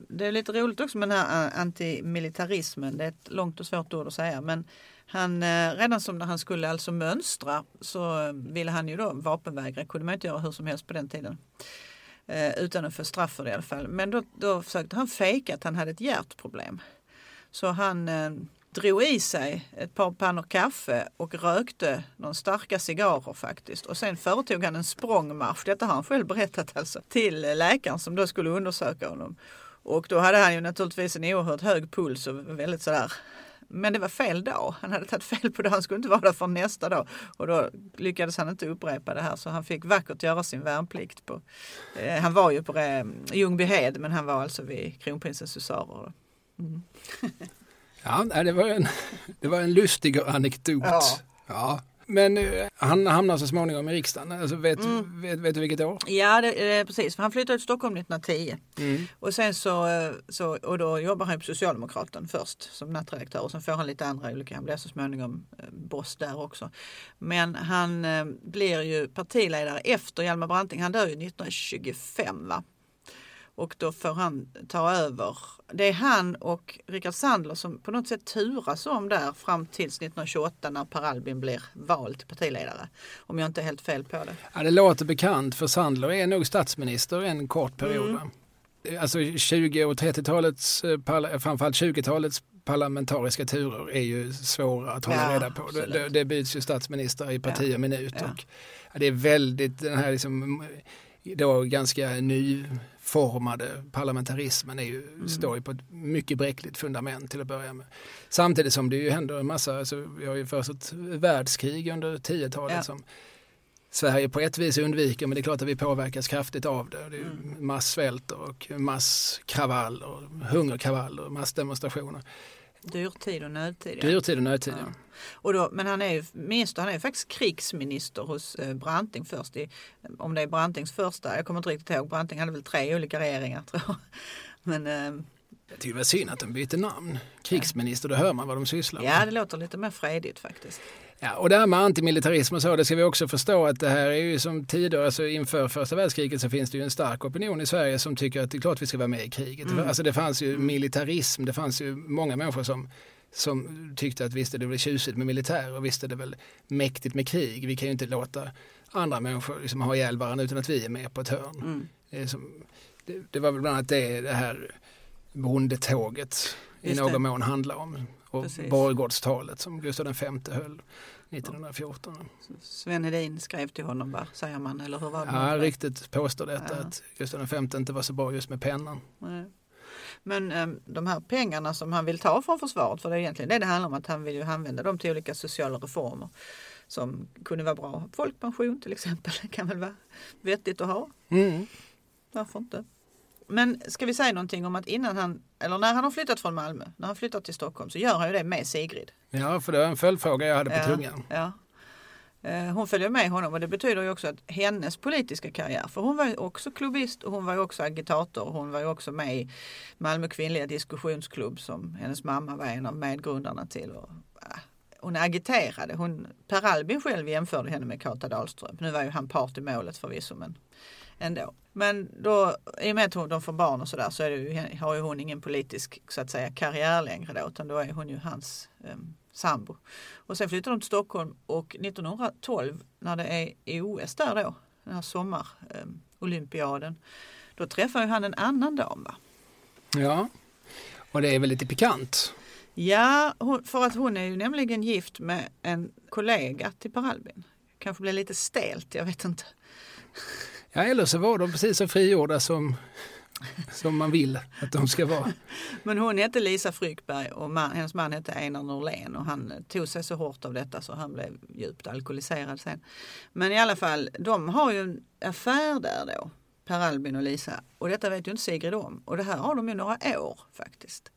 det är lite roligt också med den här antimilitarismen. Det är ett långt och svårt ord att säga. Men han, eh, redan som när han skulle alltså mönstra så ville han ju då vapenvägra. kunde man inte göra hur som helst på den tiden. Eh, utan att få straff för det i alla fall. Men då, då försökte han fejka att han hade ett hjärtproblem. Så han eh, drog i sig ett par pannor kaffe och rökte några starka cigarrer faktiskt. Och sen företog han en språngmarsch, detta har han själv berättat alltså, till läkaren som då skulle undersöka honom. Och då hade han ju naturligtvis en oerhört hög puls och väldigt sådär men det var fel dag. Han hade tagit fel på det. Han skulle inte vara där för nästa dag. Och då lyckades han inte upprepa det här så han fick vackert göra sin värnplikt. På, eh, han var ju på eh, Ljungbyhed men han var alltså vid kronprinsens husarer. Mm. Ja, det var en, det var en lustig anekdot. Ja. ja. Men uh, han hamnar så småningom i riksdagen. Alltså, vet, mm. vet, vet, du vilket år? Ja, det, precis. han flyttade till Stockholm 1910. Mm. Och sen så, eh, så, och då jobbar han på Socialdemokraten först som nattredaktör och sen får han lite andra olika, han blir så småningom eh, boss där också. Men han blir ju partiledare efter Hjalmar Branting. Han dör ju 1925 va? Och då får han ta över. Det är han och Rickard Sandler som på något sätt turas om där fram tills 1928 när Per Albin blir vald till partiledare. Om jag inte är helt fel på det. Ja, det låter bekant för Sandler är nog statsminister en kort period. Mm. Alltså 20 och 30-talets, eh, framförallt 20-talets parlamentariska turer är ju svåra att hålla ja, reda på. Det, det byts ju statsminister i parti och minut. Ja, ja. Och det är väldigt den här liksom då ganska nyformade parlamentarismen är ju, Mm. står ju på ett mycket bräckligt fundament till att börja med. Samtidigt som det ju händer en massa, alltså, vi har ju först ett världskrig under 10-talet Ja. som Sverige på ett vis undviker men det är klart att vi påverkas kraftigt av det. Det är Mm. massvält och masskravaller, hungerkravaller, massdemonstrationer. Dyrtid och nödtid. ja. Dyrtid och nödtid. Ja. Ja. Och då, men han är ju minister, han är ju faktiskt krigsminister hos eh, Branting först. I, om det är Brantings första, jag kommer inte riktigt ihåg. Branting hade väl tre olika regeringar tror jag. Men eh, Jag tycker det var synd att de bytte namn. Krigsminister, då hör man vad de sysslar med. ja, det låter lite mer fredigt faktiskt. Ja, och det här med antimilitarism och så, det ska vi också förstå att det här är ju som tidigare, alltså inför första världskriget så finns det ju en stark opinion i Sverige som tycker att det är klart vi ska vara med i kriget. Mm. Alltså det fanns ju militarism, det fanns ju många människor som, som tyckte att visst är det väl tjusigt med militär och visst är det väl mäktigt med krig. Vi kan ju inte låta andra människor liksom ha ihjäl varandra utan att vi är med på ett hörn. Mm. Det, som, det, det var väl bland annat det, det här bondetåget i någon det. mån handlar om. Och Precis. Borggårdstalet som Gustav V höll 1914. Sven Hedin skrev till honom va, säger man, eller hur var det? Ja, riktigt påstår detta Ja. att Gustav V inte var så bra just med pennan. Nej. Men eh, de här pengarna som han vill ta från försvaret, för det är egentligen det det handlar om, att han vill ju använda dem till olika sociala reformer som kunde vara bra. Folkpension till exempel kan väl vara vettigt att ha. Mm. Varför inte? Men ska vi säga någonting om att innan han, eller när han har flyttat från Malmö, när han flyttar till Stockholm så gör han ju det med Sigrid. Ja, för det var en följdfråga jag hade på Ja, tungan. Ja. Eh, Hon följer med honom och det betyder ju också att hennes politiska karriär, för hon var ju också klubbist och hon var ju också agitator och hon var ju också med i Malmö kvinnliga diskussionsklubb som hennes mamma var en av medgrundarna till. Och, äh, hon agiterade, hon, Per Albin själv jämförde henne med Kata Dahlström. Nu var ju han part i målet förvisso men ändå. Men då, i och med att de får barn och sådär så är ju, har ju hon ingen politisk så att säga karriär längre då utan då är hon ju hans um, sambo. Och sen flyttar de till Stockholm och 1912 när det är OS där då, den här sommarolympiaden, då träffar ju han en annan dam va? Ja, och det är väl lite pikant. Ja, hon, för att hon är ju nämligen gift med en kollega till Per Albin. Kanske blir lite stelt, jag vet inte. Ja, eller så var de precis så frigjorda som, som man vill att de ska vara. Men hon hette Lisa Frykberg och man, hennes man hette Einar Norlén och han tog sig så hårt av detta så han blev djupt alkoholiserad sen. Men i alla fall, de har ju en affär där då, Per Albin och Lisa. Och detta vet ju inte Sigrid om. Och det här har de ju några år faktiskt.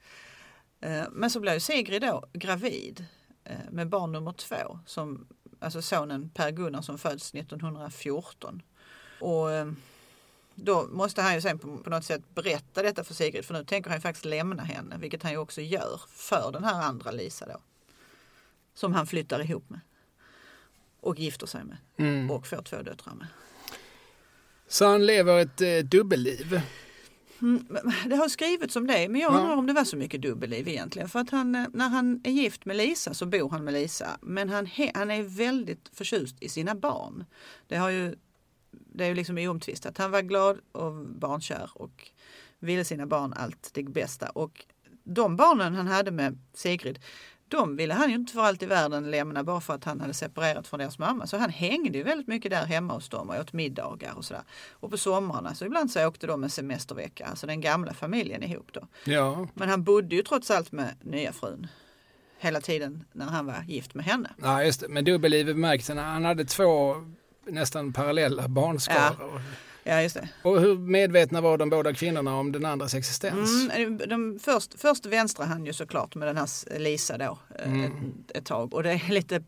Eh, men så blev ju Sigrid då gravid eh, med barn nummer två, som, alltså sonen Per Gunnar som föds 1914. Och eh, då måste han ju sen på, något sätt berätta detta för Sigrid för nu tänker han ju faktiskt lämna henne, vilket han ju också gör för den här andra Lisa då. Som han flyttar ihop med. Och gifter sig med Mm. och får två döttrar med. Så han lever ett eh, dubbelliv. Mm, Det har skrivits om det, men jag Ja. undrar om det var så mycket dubbelliv egentligen. För att han, eh, när han är gift med Lisa så bor han med Lisa. Men han, han är väldigt förtjust i sina barn. Det, har ju, det är ju liksom oomtvistat. Han var glad och barnkär och ville sina barn allt det bästa. Och de barnen han hade med Sigrid, de ville han ju inte för allt i världen lämna bara för att han hade separerat från deras mamma. Så han hängde ju väldigt mycket där hemma hos dem och åt middagar och sådär. Och på somrarna så ibland så åkte de en semestervecka, alltså den gamla familjen ihop då. Ja, Men han bodde ju trots allt med nya frun hela tiden när han var gift med henne. ja just det. Men dubbelliv i bemärkelsen, han hade två nästan parallella barnskaror. Ja, just det. Och hur medvetna var de båda kvinnorna om den andras existens? Mm, de, först, först vänstrar han ju såklart med den här Lisa då eh, Mm. ett, ett tag. Och det är lite,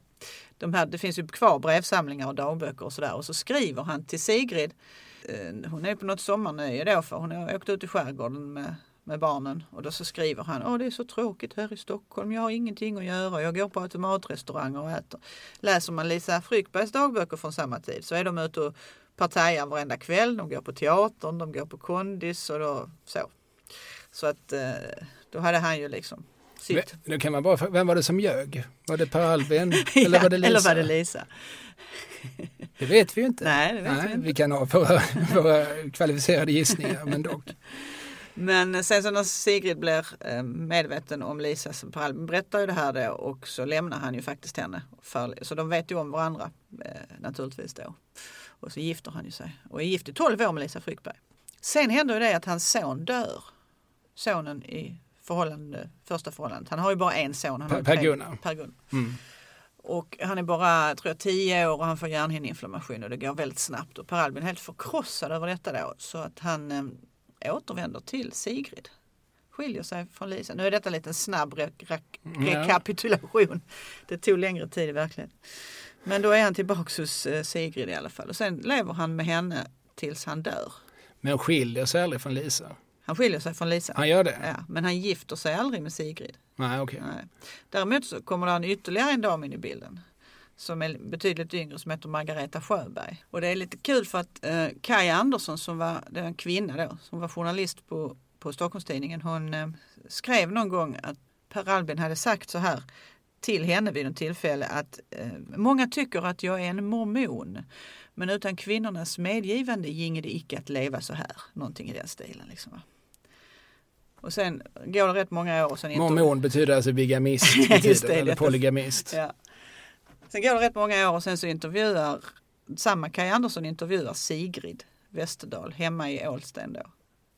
de här, det finns ju kvar brevsamlingar och dagböcker och sådär. Och så skriver han till Sigrid. Eh, hon är på något sommarnöje då för hon har åkt ut i skärgården med, med barnen. Och då så skriver han, åh det är så tråkigt här i Stockholm, jag har ingenting att göra, jag går på automatrestauranger och äter. Läser man Lisa Frykbergs dagböcker från samma tid så är de ute och partajar varenda kväll, de går på teatern, de går på kondis och då, så. Så att eh, då hade han ju liksom sitt. Nu kan man bara, vem var det som ljög? Var det Per Albin eller var det Lisa? eller var det Lisa? Det vet vi ju inte. Nej, vet vi inte. vi kan ha våra, våra kvalificerade gissningar, men dock. Men sen så när Sigrid blir eh, medveten om Lisa, så Per berättar ju det här då och så lämnar han ju faktiskt henne. För, så de vet ju om varandra eh, naturligtvis då. Och så gifter han ju sig och är gift i 12 år med Lisa Fryckberg. Sen händer ju det att hans son dör. Sonen i förhållande, första förhållandet. Han har ju bara en son. Han Per- har tre- Per-Gunnar. Per-Gunnar. Mm. Och han är bara, tror jag, 10 år och han får hjärnhinneinflammation och det går väldigt snabbt. Och Per Albin är helt förkrossad över detta då. Så att han eh, återvänder till Sigrid. Skiljer sig från Lisa. Nu är detta en liten snabb re- re- rekapitulation. Det tog längre tid i verkligheten. Men då är han tillbaks hos eh, Sigrid i alla fall. Och sen lever han med henne tills han dör. Men skiljer sig aldrig från Lisa. Han skiljer sig från Lisa. Han gör det? Ja, men han gifter sig aldrig med Sigrid. Nej, okej. Nej. Däremot så kommer det en ytterligare en dam in i bilden som är betydligt yngre som heter Margareta Sjöberg. Och det är lite kul för att eh, Kaja Andersson som var det var en kvinna då som var journalist på, på Stockholmstidningen hon eh, skrev någon gång att Per Albin hade sagt så här till henne vid en tillfälle att eh, många tycker att jag är en mormon men utan kvinnornas medgivande ginge det icke att leva så här. Någonting i den stilen. Liksom. va. Och sen går det rätt många år sen Mormon betyder alltså bigamist, betyder, det, eller polygamist. Ja. Sen går det rätt många år och sen så intervjuar samma Kaj Andersson intervjuar Sigrid Westerdahl hemma i Ålsten då.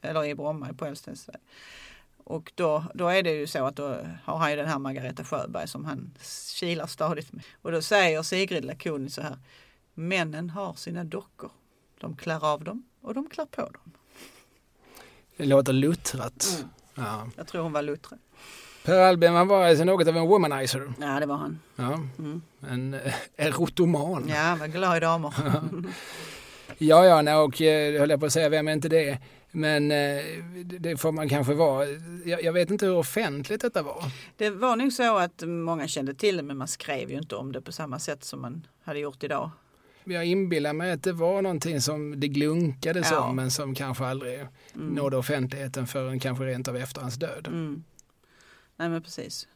Eller i Bromma på Ålstensväg. Och då, då är det ju så att då har han ju den här Margareta Sjöberg som han kilar stadigt med. Och då säger Sigrid lakoniskt så här. Männen har sina dockor. De klär av dem och de klär på dem. Det låter luttrat. Mm. Ja. Jag tror hon var luttrad. Per Albin han var alltså något av en womanizer. Ja det var han. Ja. Mm. En eh, erotoman. Ja, han var glad i damer. Ja, ja, nej, och eh, höll jag på att säga, vem är inte det? Men eh, det- får man kanske vara. Jag, jag vet inte hur offentligt detta var. Det var nog så att många kände till det men man skrev ju inte om det på samma sätt som man hade gjort idag. Jag inbillar mig att det var någonting som det glunkades Ja. om men som kanske aldrig nådde offentligheten förrän kanske rent av efter hans död. Mm. Nej men precis.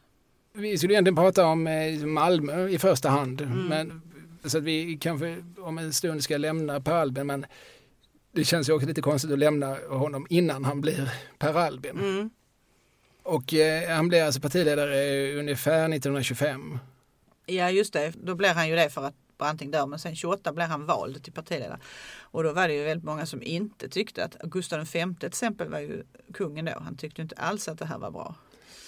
Vi skulle egentligen prata om eh, Malmö i första hand. Mm. Men, så att vi kanske om en stund ska lämna Per Albin. Men det känns ju också lite konstigt att lämna honom innan han blir Per Albin. Mm. Och eh, han blir alltså partiledare ungefär 1925. Ja just det, då blir han ju det för att Branting dör men sen 28 blir han vald till partiledare. Och då var det ju väldigt många som inte tyckte att Gustav V till exempel var ju kungen då. Han tyckte inte alls att det här var bra.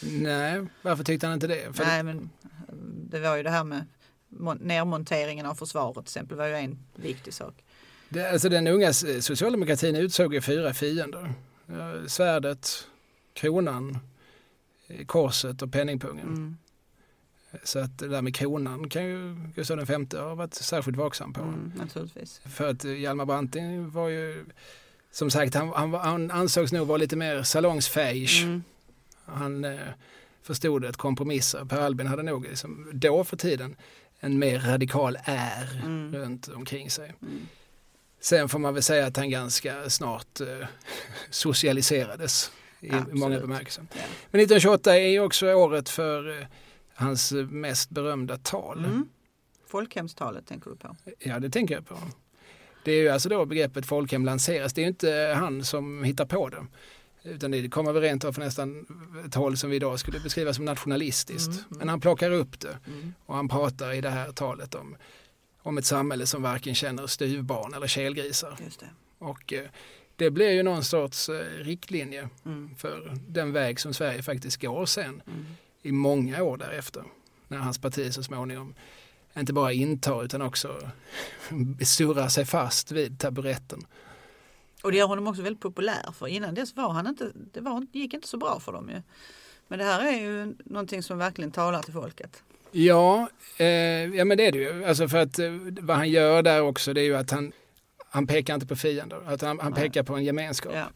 Nej, varför tyckte han inte det? För Nej men eh, det var ju det här med mon- nedmonteringen av försvaret till exempel var ju en viktig sak. det, alltså den unga socialdemokratin utsåg ju fyra fiender. Eh, Svärdet, kronan, eh, korset och penningpungen. Mm. Så att det där med kronan kan ju Gustav V ha varit särskilt vaksam på. Mm, naturligtvis. För att Hjalmar Branting var ju, som sagt, han, han, han ansågs nog vara lite mer salongsfähig. Mm. Han eh, förstod att kompromissa. Per Albin hade nog liksom, då för tiden en mer radikal är Mm. runt omkring sig. Mm. Sen får man väl säga att han ganska snart eh, socialiserades i Absolut. många bemärkelser. Ja. Men 1928 är också året för eh, hans mest berömda tal. Mm. Folkhemstalet tänker du på? Ja, det tänker jag på. Det är ju alltså då begreppet folkhem lanseras. Det är ju inte han som hittar på det. Utan det kommer väl rent av från nästan ett håll som vi idag skulle beskriva som nationalistiskt. Mm, mm. Men han plockar upp det Mm. och han pratar i det här talet om, om ett samhälle som varken känner styvbarn eller kelgrisar. Och eh, det blir ju någon sorts eh, riktlinje Mm. för den väg som Sverige faktiskt går sen Mm. i många år därefter. När hans parti så småningom inte bara intar utan också surrar sig fast vid taburetten. Och det gör honom också väldigt populär för innan dess var han inte, det var, gick inte så bra för dem ju. Men det här är ju någonting som verkligen talar till folket. Ja, eh, ja men det är det ju. Alltså för att eh, vad han gör där också det är ju att han, han pekar inte på fiender, att han, han pekar på en gemenskap. Ja.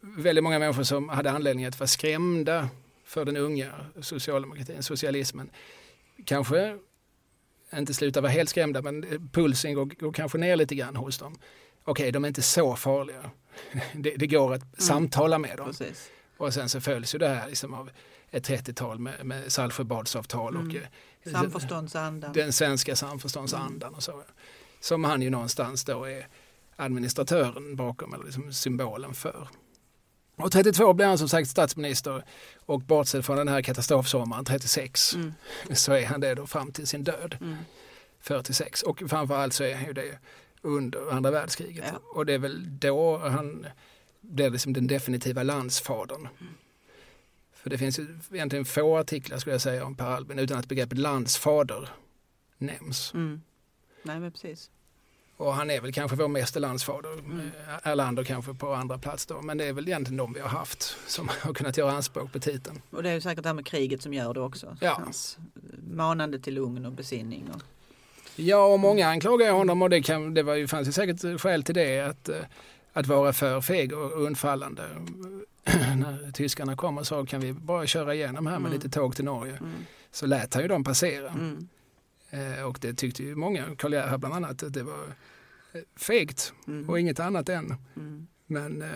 Väldigt många människor som hade anledning att vara skrämda för den unga socialdemokratin, socialismen. Kanske inte slutar vara helt skrämda men pulsen går, går kanske ner lite grann hos dem. Okej, de är inte så farliga. Det, det går att samtala med dem. Precis. Och sen så följs ju det här liksom av ett 30-tal med, med Saltsjöbadsavtal och Mm. eh, Samförståndsandan. den svenska samförståndsandan och så. Som han ju någonstans då är administratören bakom, eller liksom symbolen för. Och 32 blir han som sagt statsminister och bortsett från den här katastrofsommaren 36 Mm. så är han det då fram till sin död Mm. 46. Och framförallt så är han ju det under andra världskriget. Ja. Och det är väl då han blev liksom den definitiva landsfadern. För det finns ju egentligen få artiklar skulle jag säga om Per Albin utan att begreppet landsfader nämns. Mm. Nej men precis. Och han är väl kanske vår meste landsfader. Mm. Erlander kanske på andra plats då. Men det är väl egentligen de vi har haft som har kunnat göra anspråk på titeln. Och det är ju säkert det här med kriget som gör det också. Ja. Hans manande till lugn och besinning. Och, Ja, och många anklagar ju honom och det, kan, det var ju, fanns ju säkert skäl till det. Att, eh, att vara för feg och undfallande. När tyskarna kom och sa kan vi bara köra igenom här med Mm. lite tåg till Norge. mm. Så lät han ju dem passera. Mm. Eh, och det tyckte ju många, Karl Gerhard bland annat, att det var eh, fegt Mm. och inget annat än. Mm. Men eh,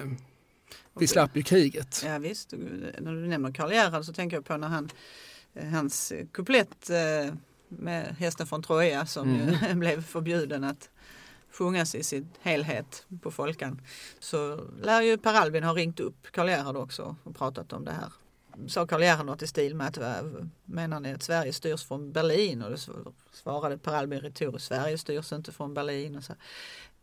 vi slapp ju kriget. Ja visst, när du nämner Karl Gerhard så tänker jag på när han, hans kuplett eh, med hästen från Troja som Mm. blev förbjuden att sjungas i sin helhet på Folkan. Så lär ju Per Albin ha ringt upp Karl Gerhard också och pratat om det här. Sa Karl Gerhard något i stil med att menar ni att Sverige styrs från Berlin? Och då svarade Per Albin retoriskt Sverige styrs inte från Berlin. Och så.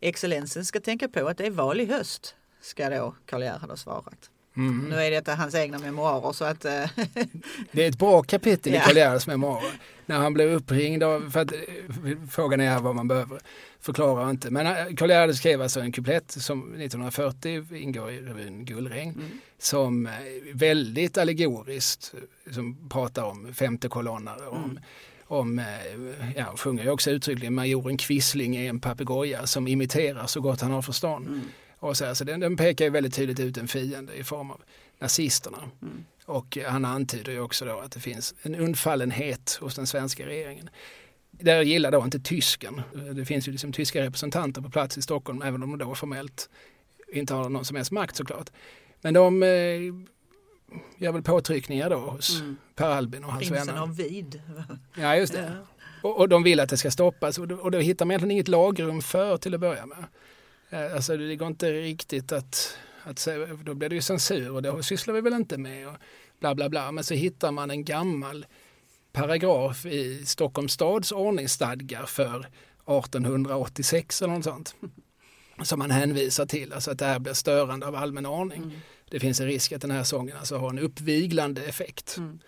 Excellensen ska tänka på att det är val i höst, ska då Karl Gerhard ha svarat. Mm. Nu är detta hans egna memoarer så att eh, Det är ett bra kapitel i. Karl Gerhards memoarer. När han blev uppringd av, för att, eh, frågan är vad man behöver förklara inte. Men eh, Karl Gerhard skrev alltså en kuplett som 1940 ingår i revyn Gullregn. Mm. Som eh, väldigt allegoriskt eh, som pratar om femte kolonnare. Om, Mm. om eh, ja, sjunger ju också uttryckligen majoren Quisling är en papegoja som imiterar så gott han har förstånd. mm, Och så, så den, den pekar ju väldigt tydligt ut en fiende i form av nazisterna. mm, Och han antyder ju också då att det finns en undfallenhet hos den svenska regeringen. Det gillar då inte tysken. Det finns ju liksom tyska representanter på plats i Stockholm även om de då formellt inte har någon som helst makt såklart. Men de eh, gör väl påtryckningar då hos mm. Per Albin och hans Prinsen vänner. av vid. Ja just det. Och, och de vill att det ska stoppas och då, och då hittar man egentligen inget lagrum för till att börja med. Eh, Alltså det går inte riktigt att, att säga, då blir det ju censur och det sysslar vi väl inte med och bla bla bla. Men så hittar man en gammal paragraf i Stockholms stads ordningsstadgar för 1886 eller något sånt. Som man hänvisar till, alltså att det här blir störande av allmän ordning. Mm. Det finns en risk att den här sången alltså har en uppviglande effekt. Mm.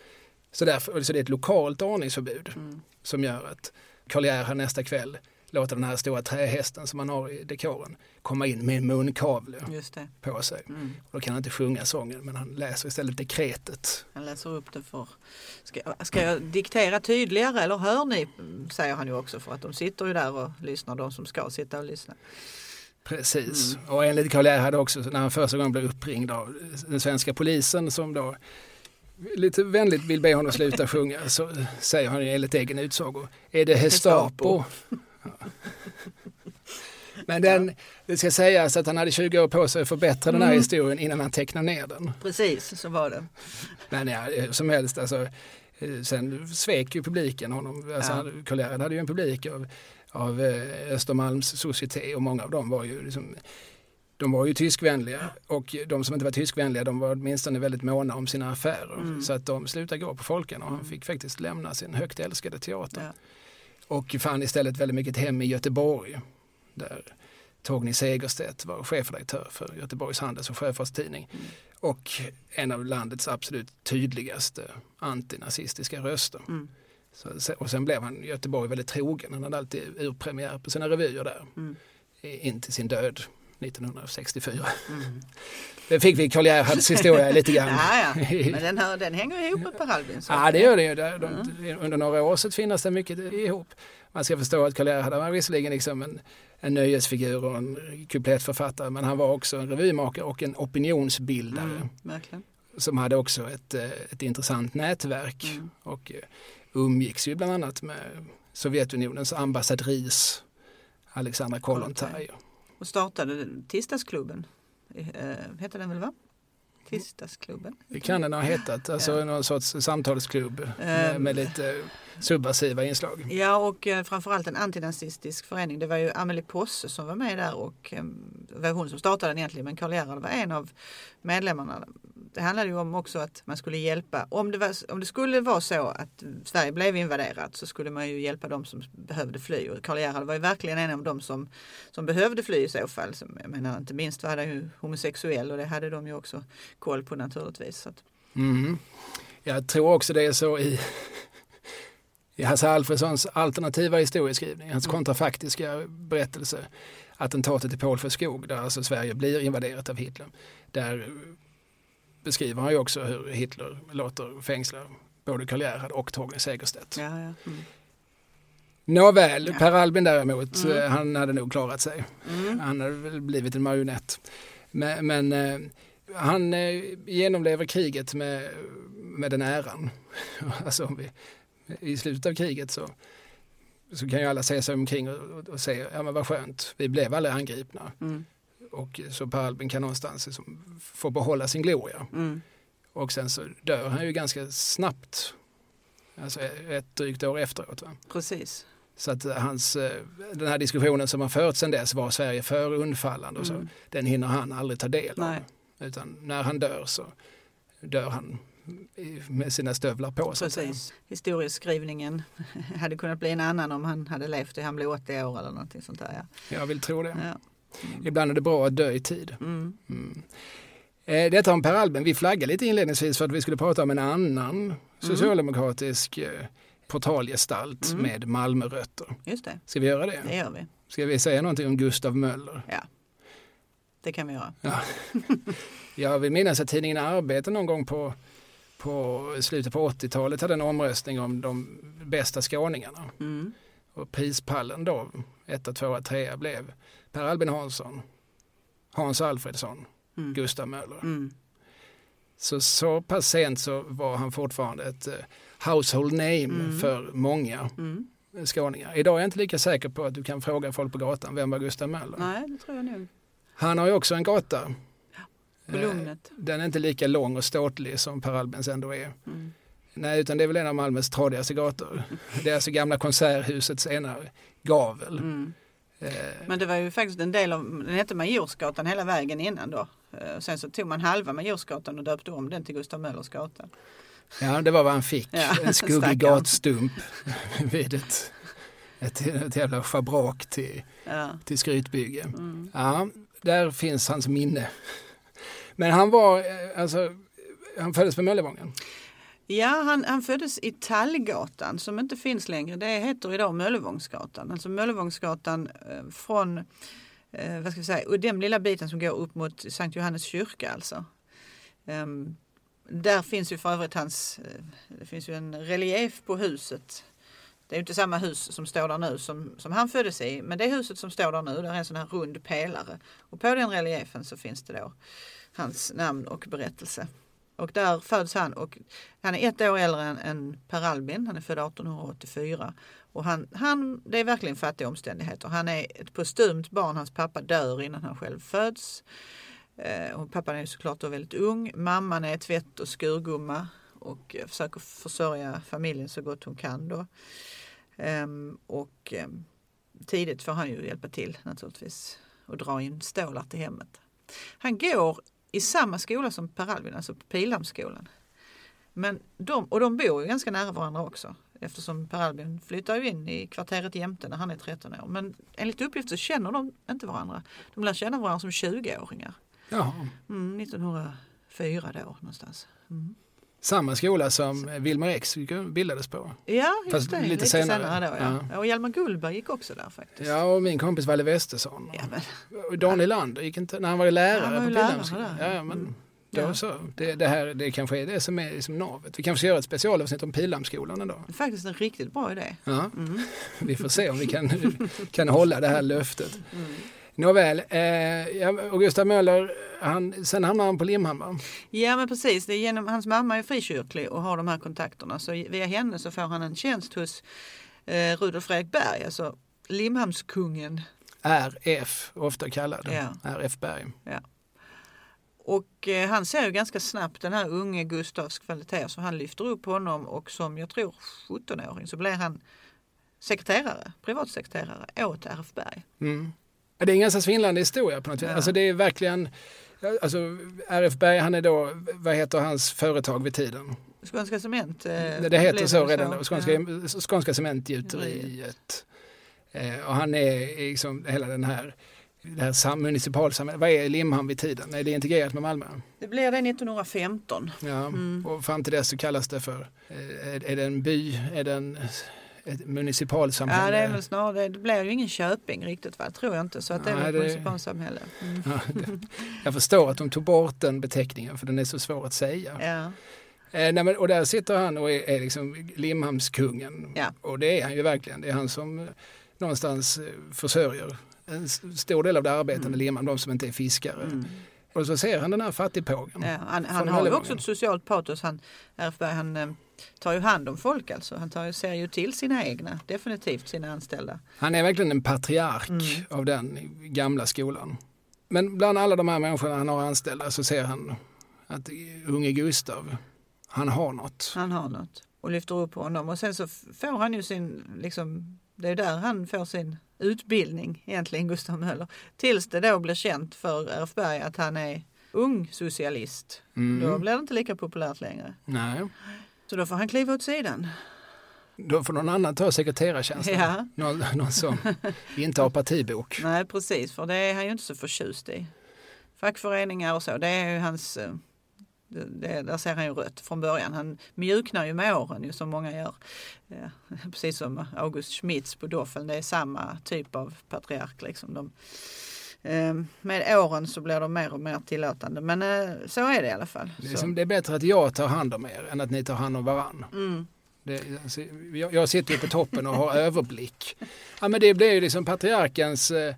Så, därför, så det är ett lokalt ordningsförbud Mm. som gör att Karl Gerhard nästa kväll låter den här stora trähästen som han har i dekoren komma in med en munkavle på sig. Mm. Och då kan han inte sjunga sången men han läser istället dekretet. Han läser upp det för... Ska, ska jag diktera tydligare eller hör ni? Säger han ju också för att de sitter ju där och lyssnar, de som ska sitta och lyssna. Precis. Mm. Och enligt Karl Gerhard också när han första gången blev uppringd av den svenska polisen som då lite vänligt vill be honom sluta sjunga så säger han enligt egen utsago, är det Gestapo? Men den, det ska sägas att han hade 20 år på sig att förbättra den här Mm. historien innan han tecknar ner den. Precis, så var det. Men ja, hur som helst, alltså, eh, sen svek ju publiken honom. Alltså, Ja. Gerhard hade ju en publik av, av eh, Östermalms societé och många av dem var ju liksom, de var ju tyskvänliga och de som inte var tyskvänliga de var åtminstone väldigt måna om sina affärer. Mm. Så att de slutade gå på Folken och han Mm. fick faktiskt lämna sin högt älskade teater. Ja. Och fann istället väldigt mycket hem i Göteborg. Där Torgny Segerstedt var chefredaktör för Göteborgs Handels och Sjöfartstidning. Mm. Och en av landets absolut tydligaste antinazistiska röster. Mm. Så, och sen blev han Göteborg väldigt trogen. Han hade alltid urpremiär på sina revyer där. Mm. In till sin död 1964. Mm. Det fick vi Karl Gerhards historia lite grann. Ja, ja. Men den, här, den hänger ihop med Per Albin. så Ja det gör det ju. De, Mm. Under några år så finnas det mycket ihop. Man ska förstå att Karl Gerhard var visserligen liksom en, en nöjesfigur och en kuplettförfattare men han var också en revymakare och en opinionsbildare Mm, verkligen. som hade också ett, eh, ett intressant nätverk Mm. och eh, umgicks ju bland annat med Sovjetunionens ambassadris Alexandra Kollontaj. Och startade tisdagsklubben. Eh, hette den väl va? Tisdagsklubben. Det kan den ha hetat, alltså Ja. någon sorts samtalsklubb med, Ehm. med lite subversiva inslag. Ja och eh, framförallt en antinazistisk förening. Det var ju Amelie Posse som var med där och det var hon som startade den egentligen men Karl Gerhard var en av medlemmarna det handlade ju om också att man skulle hjälpa, om det, var, om det skulle vara så att Sverige blev invaderat så skulle man ju hjälpa de som behövde fly och Karl Gerhard var ju verkligen en av de som, som behövde fly i så fall. Som, jag menar inte minst var han ju homosexuell och det hade de ju också koll på naturligtvis. Så. Mm. Jag tror också det är så i, i Hasse Alfredsons alternativa historieskrivning, hans mm. kontrafaktiska berättelse, attentatet i Paul för skog, där alltså Sverige blir invaderat av Hitler. Där beskriver han ju också hur Hitler låter fängsla både Karl Gerhard och Torgny Segerstedt. Ja, ja. Mm. Nåväl, ja. Per Albin däremot, mm. Eh, han hade nog klarat sig. Mm. Han hade väl blivit en marionett. Men, men eh, han eh, genomlever kriget med, med den äran. alltså, vi, I slutet av kriget så, så kan ju alla se sig omkring och, och, och säga, ja men vad skönt, vi blev aldrig angripna. Mm. Och så Per Albin kan någonstans liksom få behålla sin gloria. Mm. Och sen så dör han ju ganska snabbt. Alltså ett drygt år efteråt. Va? Precis. Så att hans, eh, den här diskussionen som har förts sedan dess, var Sverige för undfallande och så, mm. den hinner han aldrig ta del av. Nej. Utan när han dör så dör han med sina stövlar på. Precis. Historieskrivningen hade kunnat bli en annan om han hade levt och han blev 80 år eller någonting sånt där. Ja. Jag vill tro det. Ja. Mm. Ibland är det bra att dö i tid. Mm. Mm. Eh, detta om Per Albin, vi flaggade lite inledningsvis för att vi skulle prata om en annan mm. socialdemokratisk eh, portalgestalt mm. med Malmörötter. Just det. Ska vi göra det? Det gör vi. Ska vi säga någonting om Gustav Möller? Ja, det kan vi göra. Ja. Jag vill minnas att tidningen Arbete någon gång på, på slutet på 80-talet hade en omröstning om de bästa skåningarna. Mm. Och prispallen då, 1, 2, 3 blev Per Albin Hansson, Hans Alfredsson, mm. Gustav Möller. Mm. Så, så pass sent så var han fortfarande ett uh, household name mm. för många mm. skåningar. Idag är jag inte lika säker på att du kan fråga folk på gatan, vem var Gustav Möller? Nej, det tror jag nog. Han har ju också en gata. Eh, den är inte lika lång och ståtlig som Per Albins ändå är. Mm. Nej, utan det är väl en av Malmös tradigaste gator. Det är alltså gamla konserthusets ena gavel. Mm. Eh, Men det var ju faktiskt en del av, den hette Majorsgatan hela vägen innan då. Eh, sen så tog man halva Majorsgatan och döpte om den till Gustav Möllers gata. Ja, det var vad han fick. Ja, en skuggig gatstump vid ett, ett, ett jävla schabrak till, ja. till skrytbygge. Mm. Ja, där finns hans minne. Men han var, eh, alltså, han föddes på Möllevången. Ja, han, han föddes i Tallgatan som inte finns längre. Det heter idag Möllevångsgatan. Alltså Möllevångsgatan eh, från eh, vad ska vi säga, och den lilla biten som går upp mot Sankt Johannes kyrka alltså. Um, där finns ju för övrigt hans, eh, det finns ju en relief på huset. Det är inte samma hus som står där nu som, som han föddes i, men det huset som står där nu, där är en sån här rund pelare. Och på den reliefen så finns det då hans namn och berättelse. Och där föds han och han är ett år äldre än, än Per Albin. Han är född 1884. Och han, han, det är verkligen fattiga omständigheter. Han är ett postumt barn. Hans pappa dör innan han själv föds. Eh, och pappan är såklart då väldigt ung. Mamman är tvätt och skurgumma och eh, försöker försörja familjen så gott hon kan. Då. Ehm, och ehm, tidigt får han ju hjälpa till naturligtvis och dra in stålar till hemmet. Han går i samma skola som Per Albin, alltså Pildammsskolan. Men de, och de bor ju ganska nära varandra också eftersom Per Albin flyttar ju in i kvarteret jämte när han är 13 år. Men enligt uppgift så känner de inte varandra. De lär känna varandra som 20-åringar. Mm, 1904 då någonstans. Mm. Samma skola som Wilmer X bildades på. Ja, Fast det. Lite, lite senare. senare då, ja. ja. Och Hjalmar Gullberg gick också där faktiskt. Ja, och min kompis Valle Westesson. Ja, men... Daniel Lander gick inte, när han var lärare han var på Pildammsskolan. Ja, men mm. då så. Det, det, här, det kanske är det som är liksom navet. Vi kanske ska göra ett specialavsnitt om Pildammsskolan en dag. Faktiskt en riktigt bra idé. Ja. Mm. Vi får se om vi kan, kan hålla det här löftet. Mm. Nåväl, eh, ja, Gustav Möller, han, sen hamnar han på Limhamn Ja men precis, det är genom, hans mamma är frikyrklig och har de här kontakterna så via henne så får han en tjänst hos eh, Rudolf Fredrik Berg, alltså Limhamnskungen. RF, ofta kallad. Ja. RF Berg. Ja. Och eh, han ser ju ganska snabbt den här unge Gustavs kvaliteter så han lyfter upp honom och som jag tror 17-åring så blir han sekreterare, privatsekreterare åt RF Berg. Mm. Det är en ganska svindlande historia på något sätt. Ja. Alltså det är verkligen, alltså RF Berg, han är då, vad heter hans företag vid tiden? Skånska Cement. eh, det heter blev så det redan då, Skånska, Ja. Skånska Cementgjuteriet. Eh, och han är liksom hela den här, det här sam- municipalsamhället, vad är Limhamn vid tiden? Är det integrerat med Malmö? Det blir det 1915. Ja, Mm. och fram till dess så kallas det för, eh, är, är det en by, är det en, ett municipalsamhälle? Ja, det är väl snarare, det blir ju ingen Köping riktigt va, tror jag inte. Så att det är Nej, väl det- ett municipalsamhälle. Mm. Ja, det, jag förstår att de tog bort den beteckningen för den är så svår att säga. Ja. Eh, nej, men, och där sitter han och är, är liksom Limhamnskungen. Ja. Och det är han ju verkligen. Det är han som eh, någonstans eh, försörjer en stor del av det arbetande Mm. Limhamn, de som inte är fiskare. Mm. Och så ser han den här fattigpågen. Ja, han han har ju också ett socialt patos. Han, RF Berg, han tar ju hand om folk alltså. Han tar ser ju till sina egna, definitivt sina anställda. Han är verkligen en patriark Mm. av den gamla skolan. Men bland alla de här människorna han har anställda så ser han att unge Gustav, han har något. Han har något och lyfter upp honom och sen så får han ju sin, liksom, det är där han får sin utbildning egentligen, Gustav Möller. Tills det då blir känt för RF Berg att han är ung socialist. Då Mm. blir det inte lika populärt längre. Nej, Så då får han kliva åt sidan. då får någon annan ta sekreterartjänsten. Ja. Någon, någon som inte har partibok. Nej precis, för det är han ju inte så förtjust i. Fackföreningar och så, det är ju hans eh, det, där ser han ju rött från början. Han mjuknar ju med åren ju som många gör. Ja, precis som August Schmitz på Doffeln, det är samma typ av patriark. Liksom. De, med åren så blir de mer och mer tillåtande men eh, så är det i alla fall. Det är, som, det är bättre att jag tar hand om er än att ni tar hand om varann. Mm, Det, alltså, jag, jag sitter ju på toppen och har överblick. Ja, men det blir ju liksom patriarkens eh,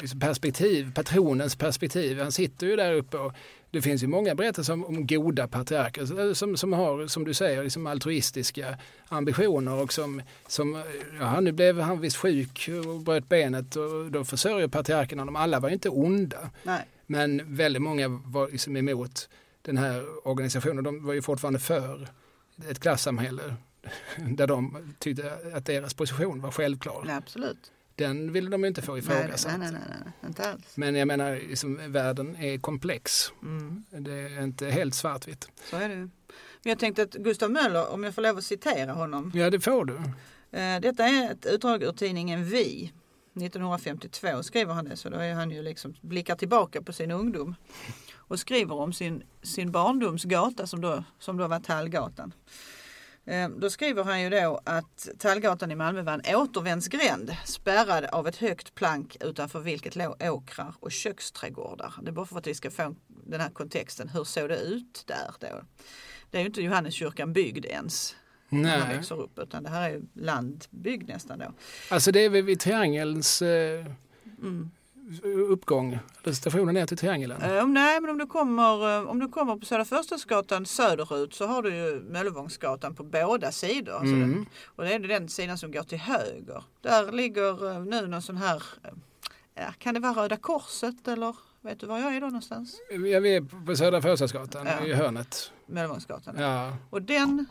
liksom perspektiv, patronens perspektiv. Han sitter ju där uppe och det finns ju många berättelser om, om goda patriarker som, som har, som du säger, liksom altruistiska ambitioner och som, som ja, nu blev han visst sjuk och bröt benet och då försörjer patriarkerna honom. Alla var ju inte onda. nej, Men väldigt många var liksom emot den här organisationen. De var ju fortfarande för ett klassamhälle där de tyckte att deras position var självklar. nej, absolut. Den ville de inte få ifrågasatt. nej, nej, nej, nej, inte alls. Men jag menar, liksom, världen är komplex. Mm. Det är inte helt svartvitt. Så är det. Men jag tänkte att Gustav Möller, om jag får lov att citera honom. Ja, det får du. Eh, Detta är ett utdrag ur tidningen Vi. 1952 skriver han det, så då är han ju liksom blickar tillbaka på sin ungdom. Och skriver om sin, sin barndomsgata som då, som då var Tallgatan. Eh, Då skriver han ju då att Tallgatan i Malmö var en återvändsgränd spärrad av ett högt plank utanför vilket låg åkrar och köksträdgårdar. Det är bara för att vi ska få den här kontexten. Hur såg det ut där då? Det är ju inte Johanneskyrkan byggd ens när Nej. växer upp utan det här är ju landbyggd nästan då. Alltså det är vid triangelns eh, Mm. Uppgång, eller stationen ner till triangeln. Om, nej men om du kommer, eh, om du kommer på Södra Förstadsgatan söderut så har du ju Möllevångsgatan på båda sidor. Alltså Mm. den, och det är den sidan som går till höger. Där ligger eh, nu någon sån här, ja, kan det vara Röda Korset eller vet du var jag är då någonstans? Jag är på Södra Förstadsgatan Ja. i hörnet. Möllevångsgatan. Ja. Och den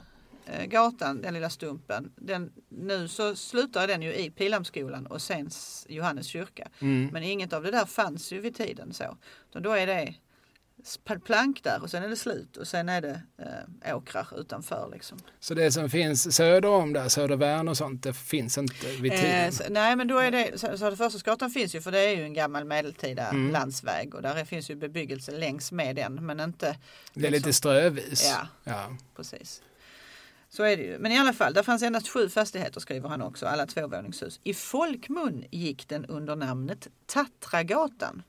gatan, den lilla stumpen, den, nu så slutar den ju i Pilhamnsskolan och sen Johannes kyrka. Mm. Men inget av det där fanns ju vid tiden så. Utan då är det plank där och sen är det slut och sen är det eh, åkrar utanför liksom. Så det som finns söder om där, Södervärn och sånt, det finns inte vid tiden. Eh, så, nej men då är det, så, så Förstadsgatan finns ju för det är ju en gammal medeltida Mm. landsväg och där är- finns ju bebyggelse längs med den men inte det är lite strövis. Ja. Ja. precis. Så är det ju. Men i alla fall, där fanns endast sju fastigheter skriver han också, alla tvåvåningshus. I folkmun gick den under namnet Tatragatan.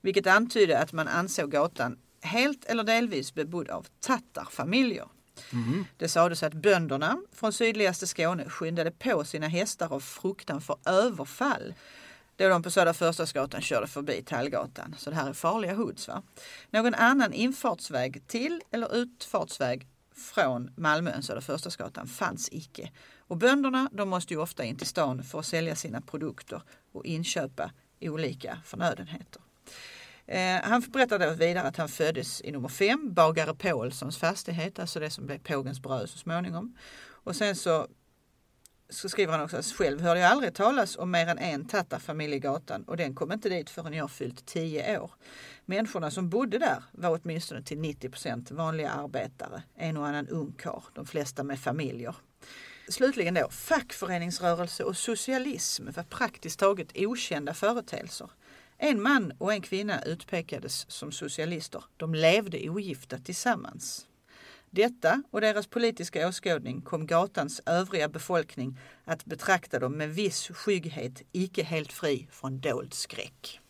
Vilket antydde att man ansåg gatan helt eller delvis bebodd av tattarfamiljer. Mm. Det sades att bönderna från sydligaste Skåne skyndade på sina hästar av fruktan för överfall då de på Södra Förstadsgatan körde förbi Tallgatan. Så det här är farliga hoods. Va? Någon annan infartsväg till eller utfartsväg från Malmö än fanns icke. Och bönderna de måste ju ofta in till stan för att sälja sina produkter och inköpa olika förnödenheter. Eh, han berättade vidare att han föddes i nummer 5, bagare Paulssons fastighet, alltså det som blev Pågens bröd så småningom. Och sen så så skriver han också att själv hörde jag aldrig talas om mer än en tattarfamilj i gatan och den kom inte dit förrän jag fyllt 10 år. Människorna som bodde där var åtminstone till 90 procent vanliga arbetare, en och annan ungkar, de flesta med familjer. Slutligen då, fackföreningsrörelse och socialism var praktiskt taget okända företeelser. En man och en kvinna utpekades som socialister. De levde ogifta tillsammans. Detta och deras politiska åskådning kom gatans övriga befolkning att betrakta dem med viss skygghet, icke helt fri från dold skräck.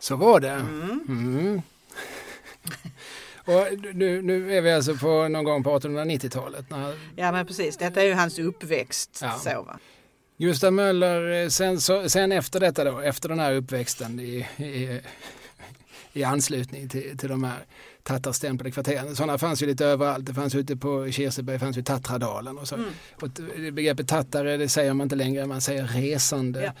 Så var det. Mm. Och nu, nu är vi alltså på någon gång på 1890-talet. När... Ja men precis, detta är ju hans uppväxt. Ja. Så, va? Gustav Möller, sen, så, sen efter detta då, efter den här uppväxten i, i, i anslutning till, till de här tattarstämplade kvarteren. Sådana fanns ju lite överallt. Det fanns ute på Kirseberg, fanns ju Tatradalen och så. Mm. Och begreppet tattare det säger man inte längre, man säger resande.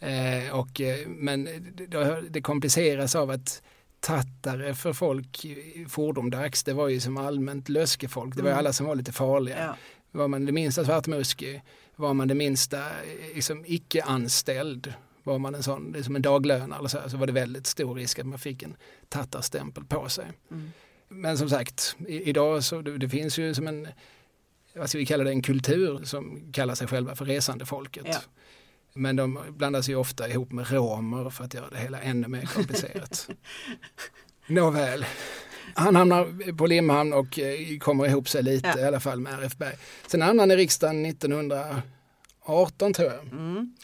Eh, och, eh, men det, det kompliceras av att tattare för folk fordomdags, det var ju som allmänt löskefolk. Det var ju Mm. alla som var lite farliga. Ja. Var man det minsta svartmuskig, var man det minsta liksom, icke-anställd, var man en sån, liksom en daglönare eller så, här, så var det väldigt stor risk att man fick en tattarstämpel på sig. Mm. Men som sagt, i, idag så det, det finns ju som en, vad ska vi kalla det, en kultur som kallar sig själva för resandefolket. Ja. Men de blandas ju ofta ihop med romer för att göra det hela ännu mer komplicerat. Nåväl, han hamnar på Limhamn och eh, kommer ihop sig lite Ja. i alla fall med RF Berg. Sen hamnar han i riksdagen 1918 tror jag. Mm.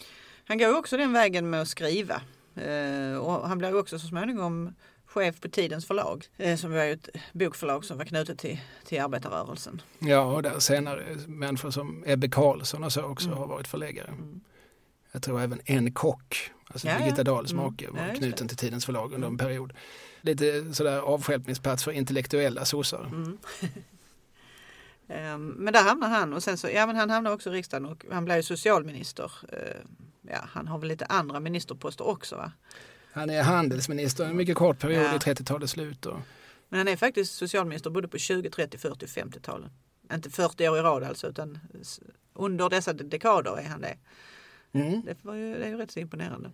Han går också den vägen med att skriva. Eh, och han blir också så småningom chef på Tidens förlag. Eh, som var ett bokförlag som var knutet till, till arbetarrörelsen. Ja, och där senare människor som Ebbe Carlsson och så också Mm. har varit förläggare. Mm. Jag tror även en kock, alltså Ja. Birgitta Dahls Mm. make, var Ja, knuten till Tidens förlag under en Mm. period. Lite sådär avstjälpningsplats för intellektuella sossar. Mm. Ehm, men där hamnar han och sen så, ja men han hamnar också i riksdagen och han blir ju socialminister. Ehm, ja, han har väl lite andra ministerposter också va? Han är handelsminister en mycket kort period Ja. i 30-talets slut. Och, Men han är faktiskt socialminister både på 20, 30, 40, 50-talen. Inte 40 år i rad alltså utan under dessa dekader är han det. mm. Det, var ju, det är ju rätt så imponerande.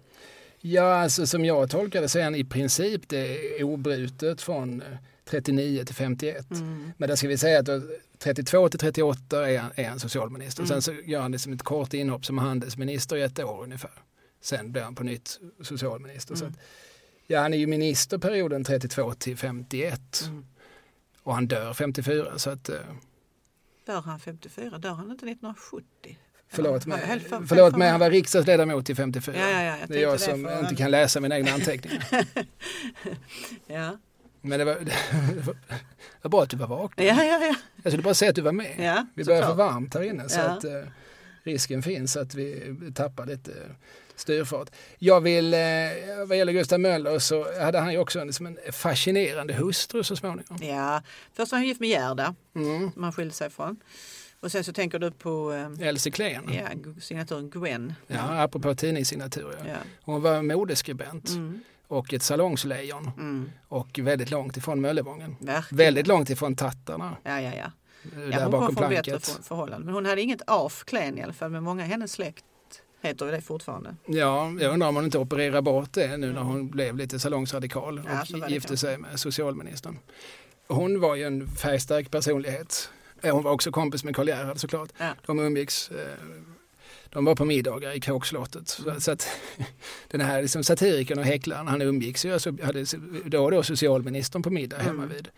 Ja, alltså som jag tolkar det så är han i princip det obrutet från eh, 39 till 51. Mm. Men där ska vi säga att då 32 till 38 är han, är han socialminister. Mm. Sen så gör han det som ett kort inhopp som handelsminister i ett år ungefär. Sen blir han på nytt socialminister. Så Mm. att, ja, han är ju minister perioden 32 till 51 Mm. och han dör 54. Så att, eh, Dör han 54? Dör han inte 1970? förlåt mig, förlåt mig, han var riksdagsledamot till 54. Ja, ja, ja, jag det är jag som inte kan läsa mina egna anteckningar. Ja, Men det var, det var, det var bra att du var vaken. ja, ja. ja. Jag skulle bara säga att du var med. ja Vi börjar få varmt här inne så Ja. att eh, risken finns att vi tappar lite styrfart. Jag vill, eh, vad gäller Gustav Möller så hade han ju också en, som en fascinerande hustru så småningom. Ja, först var han gift med Gerda Mm. som han skilde sig från. Och sen så tänker du på eh, Elsie Klen. ja, signaturen Gwen. Ja, apropå tidningssignaturer. Ja. Hon var modeskribent Mm, och ett salongslejon mm, och väldigt långt ifrån Möllevången. verkligen. Väldigt långt ifrån tattarna. Ja, ja, ja. eh, ja hon kom bakom från bättre förhållanden. Men hon hade inget af Klen i alla fall. Men många i hennes släkt heter det fortfarande. Ja, jag undrar om hon inte opererar bort det nu när hon blev lite salongsradikal och Ja, var gifte sig med socialministern. Hon var ju en färgstark personlighet. Eh, Hon var också kompis med Karl Gerhard såklart. Ja. De umgicks. De var på middagar i Kråkslottet. Mm. Så, så att den här liksom satirikern och häcklaren, han umgicks ju, alltså, hade då och då socialministern på middag hemma Mm. vid.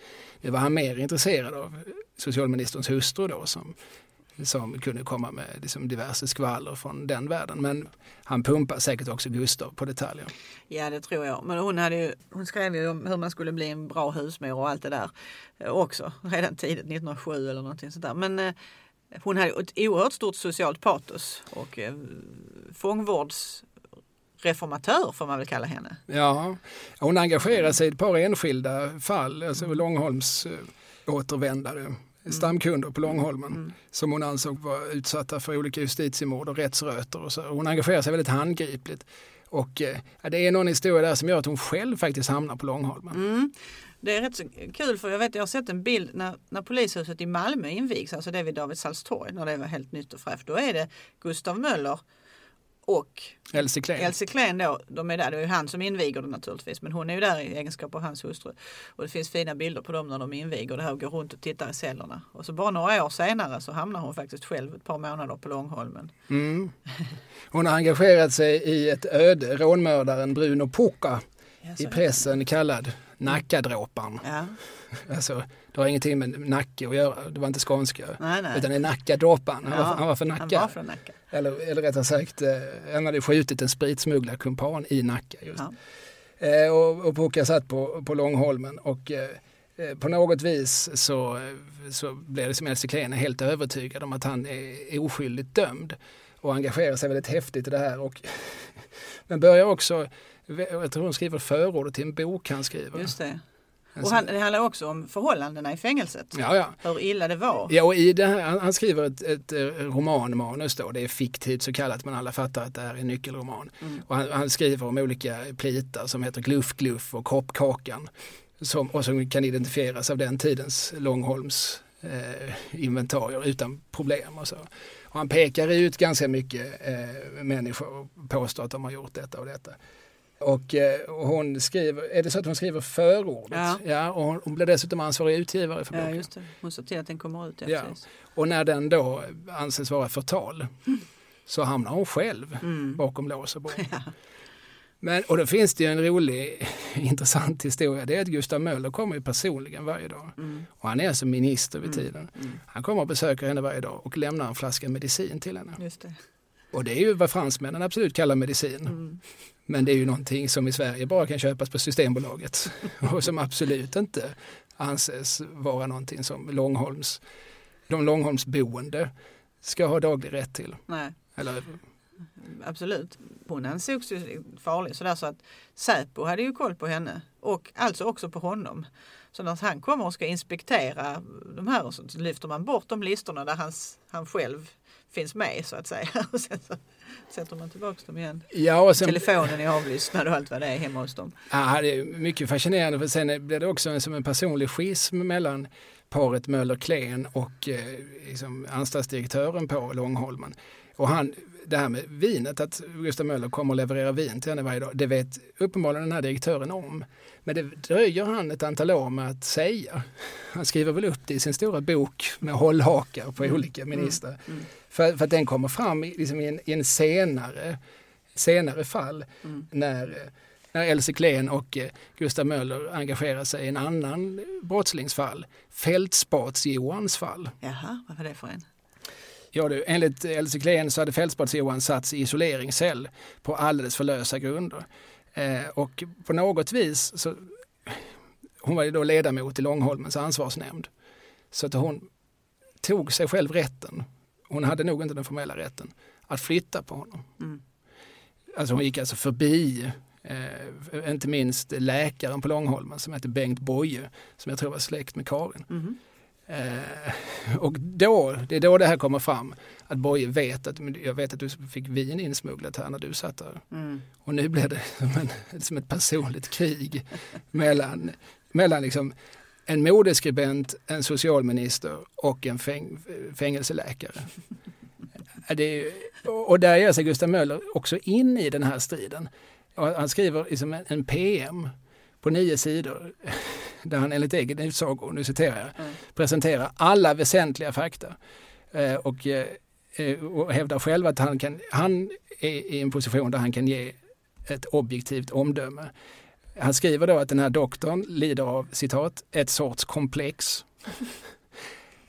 Det var han mer intresserad av socialministerns hustru då som, som kunde komma med liksom diverse skvaller från den världen. Men han pumpar säkert också Gustav på detaljer. Ja, det tror jag. Men hon, hade ju, hon skrev ju om hur man skulle bli en bra husmor och allt det där också. Redan tidigt, 1907 eller någonting sånt där. Men eh, hon hade ett oerhört stort socialt patos och eh, fångvårdsreformatör får man väl kalla henne. Ja, hon engagerar sig i ett par enskilda fall, alltså Långholms eh, återvändare, stamkunder på Långholmen Mm. som hon ansåg var utsatta för olika justitiemord och rättsrötor. Och så. Hon engagerar sig väldigt handgripligt. Och eh, det är någon historia där som gör att hon själv faktiskt hamnar på Långholmen. Mm. Det är rätt så kul för jag vet jag har sett en bild när, när polishuset i Malmö invigs, alltså det vid Davidshalls torg när det var helt nytt och fräscht. Då är det Gustav Möller och Elsie Klen. Elsie Klen då, de är där. Det är ju han som inviger det naturligtvis men hon är ju där i egenskap av hans hustru. Och det finns fina bilder på dem när de inviger det här och går runt och tittar i cellerna. Och så bara några år senare så hamnar hon faktiskt själv ett par månader på Långholmen. Mm. Hon har engagerat sig i ett öde, rånmördaren Bruno Pucca, i pressen kallad Nackadråparen. Ja. Alltså, det har ingenting med Nacke att göra, det var inte skånska. Nej, nej. Utan det är Nackadråparen, han, Ja, var, han var för Han Nacka. var från Nacka. Eller, eller rättare sagt, eh, han hade skjutit en spritsmugglarkumpan i Nacka. Just. Ja. Eh, och, och Pucca satt på, på Långholmen och eh, eh, på något vis så, eh, så blev det som Elsie Klen helt övertygad om att han är, är oskyldigt dömd och engagerar sig väldigt häftigt i det här. Och, men börjar också, jag tror hon skriver förordet till en bok han skriver. Just det. Och sån- han, det handlar också om förhållandena i fängelset. Ja, ja. Hur illa det var. Ja, och i det här, han, han skriver ett, ett eh, romanmanus då, det är fiktivt så kallat men alla fattar att det här är en nyckelroman. Mm. Och han, han skriver om olika plitar som heter Gluff Gluff och Koppkakan som, och som kan identifieras av den tidens Långholms eh, inventarier utan problem och så. Och han pekar ut ganska mycket eh, människor och påstår att de har gjort detta och detta. Och, eh, och hon skriver, är det så att hon skriver förordet? Ja. och hon, hon blir dessutom ansvarig utgivare för Ja, boken. just det. Hon ser till att den kommer ut. Ja, Ja. Och när den då anses vara förtal så hamnar hon själv Mm. bakom lås och bom. Ja. Men, och då finns det ju en rolig, intressant historia. Det är att Gustav Möller kommer ju personligen varje dag. Mm. Och han är alltså minister vid tiden. Mm. Han kommer och besöker henne varje dag och lämnar en flaska medicin till henne. Just det. Och det är ju vad fransmännen absolut kallar medicin. Men det är ju någonting som i Sverige bara kan köpas på Systembolaget. och som absolut inte anses vara någonting som Långholms, de Långholmsboende ska ha daglig rätt till. Nej, Eller, absolut. Hon ansågs ju farlig sådär så att Säpo hade ju koll på henne och alltså också på honom. Så när han kommer och ska inspektera de här och så lyfter man bort de listorna där hans, han själv finns med så att säga. Och sen så sätter man tillbaka dem igen. ja, och sen, Telefonen är avlyssnad och allt vad det är hemma hos dem. ja, det är mycket fascinerande för sen blir det också en, som en personlig schism mellan paret Möller-Klen och eh, liksom anstaltsdirektören på Långholmen. Och han, det här med vinet, att Gustav Möller kommer och levererar vin till henne varje dag, det vet uppenbarligen den här direktören om. Men det dröjer han ett antal år med att säga. Han skriver väl upp det i sin stora bok med hållhakar på olika ministrar. Mm. För, för att den kommer fram i, liksom i, en, i en senare, senare fall Mm. när, när Elsie Klen och eh, Gustav Möller engagerar sig i en annan brottslingsfall. Fältspats-Johans fall. Jaha, vad var det för en? Ja, du, enligt Elsie Klen så hade Fältspats-Johan satts i isoleringscell på alldeles för lösa grunder. Eh, och på något vis så hon var ju då ledamot i Långholmens ansvarsnämnd. Så att hon tog sig själv rätten, hon hade nog inte den formella rätten, att flytta på honom. Mm. Alltså hon gick alltså förbi, eh, inte minst läkaren på Långholmen som hette Bengt Boye, som jag tror var släkt med Karin. Mhm. Eh, och då, det är då det här kommer fram, att Boye vet att, jag vet att du fick vin insmugglat här när du satt där. Mm. Och nu blir det som, en, som ett personligt krig mellan, mellan liksom en modeskribent, en socialminister och en fäng, fängelseläkare. Är, och där ger sig Gustav Möller också in i den här striden. Och han skriver liksom en, en PM på nio sidor där han enligt egen utsago, nu citerar jag, Mm. presenterar alla väsentliga fakta. Eh, och, eh, eh, och hävdar själv att han, kan, han är i en position där han kan ge ett objektivt omdöme. Han skriver då att den här doktorn lider av citat, ett sorts komplex.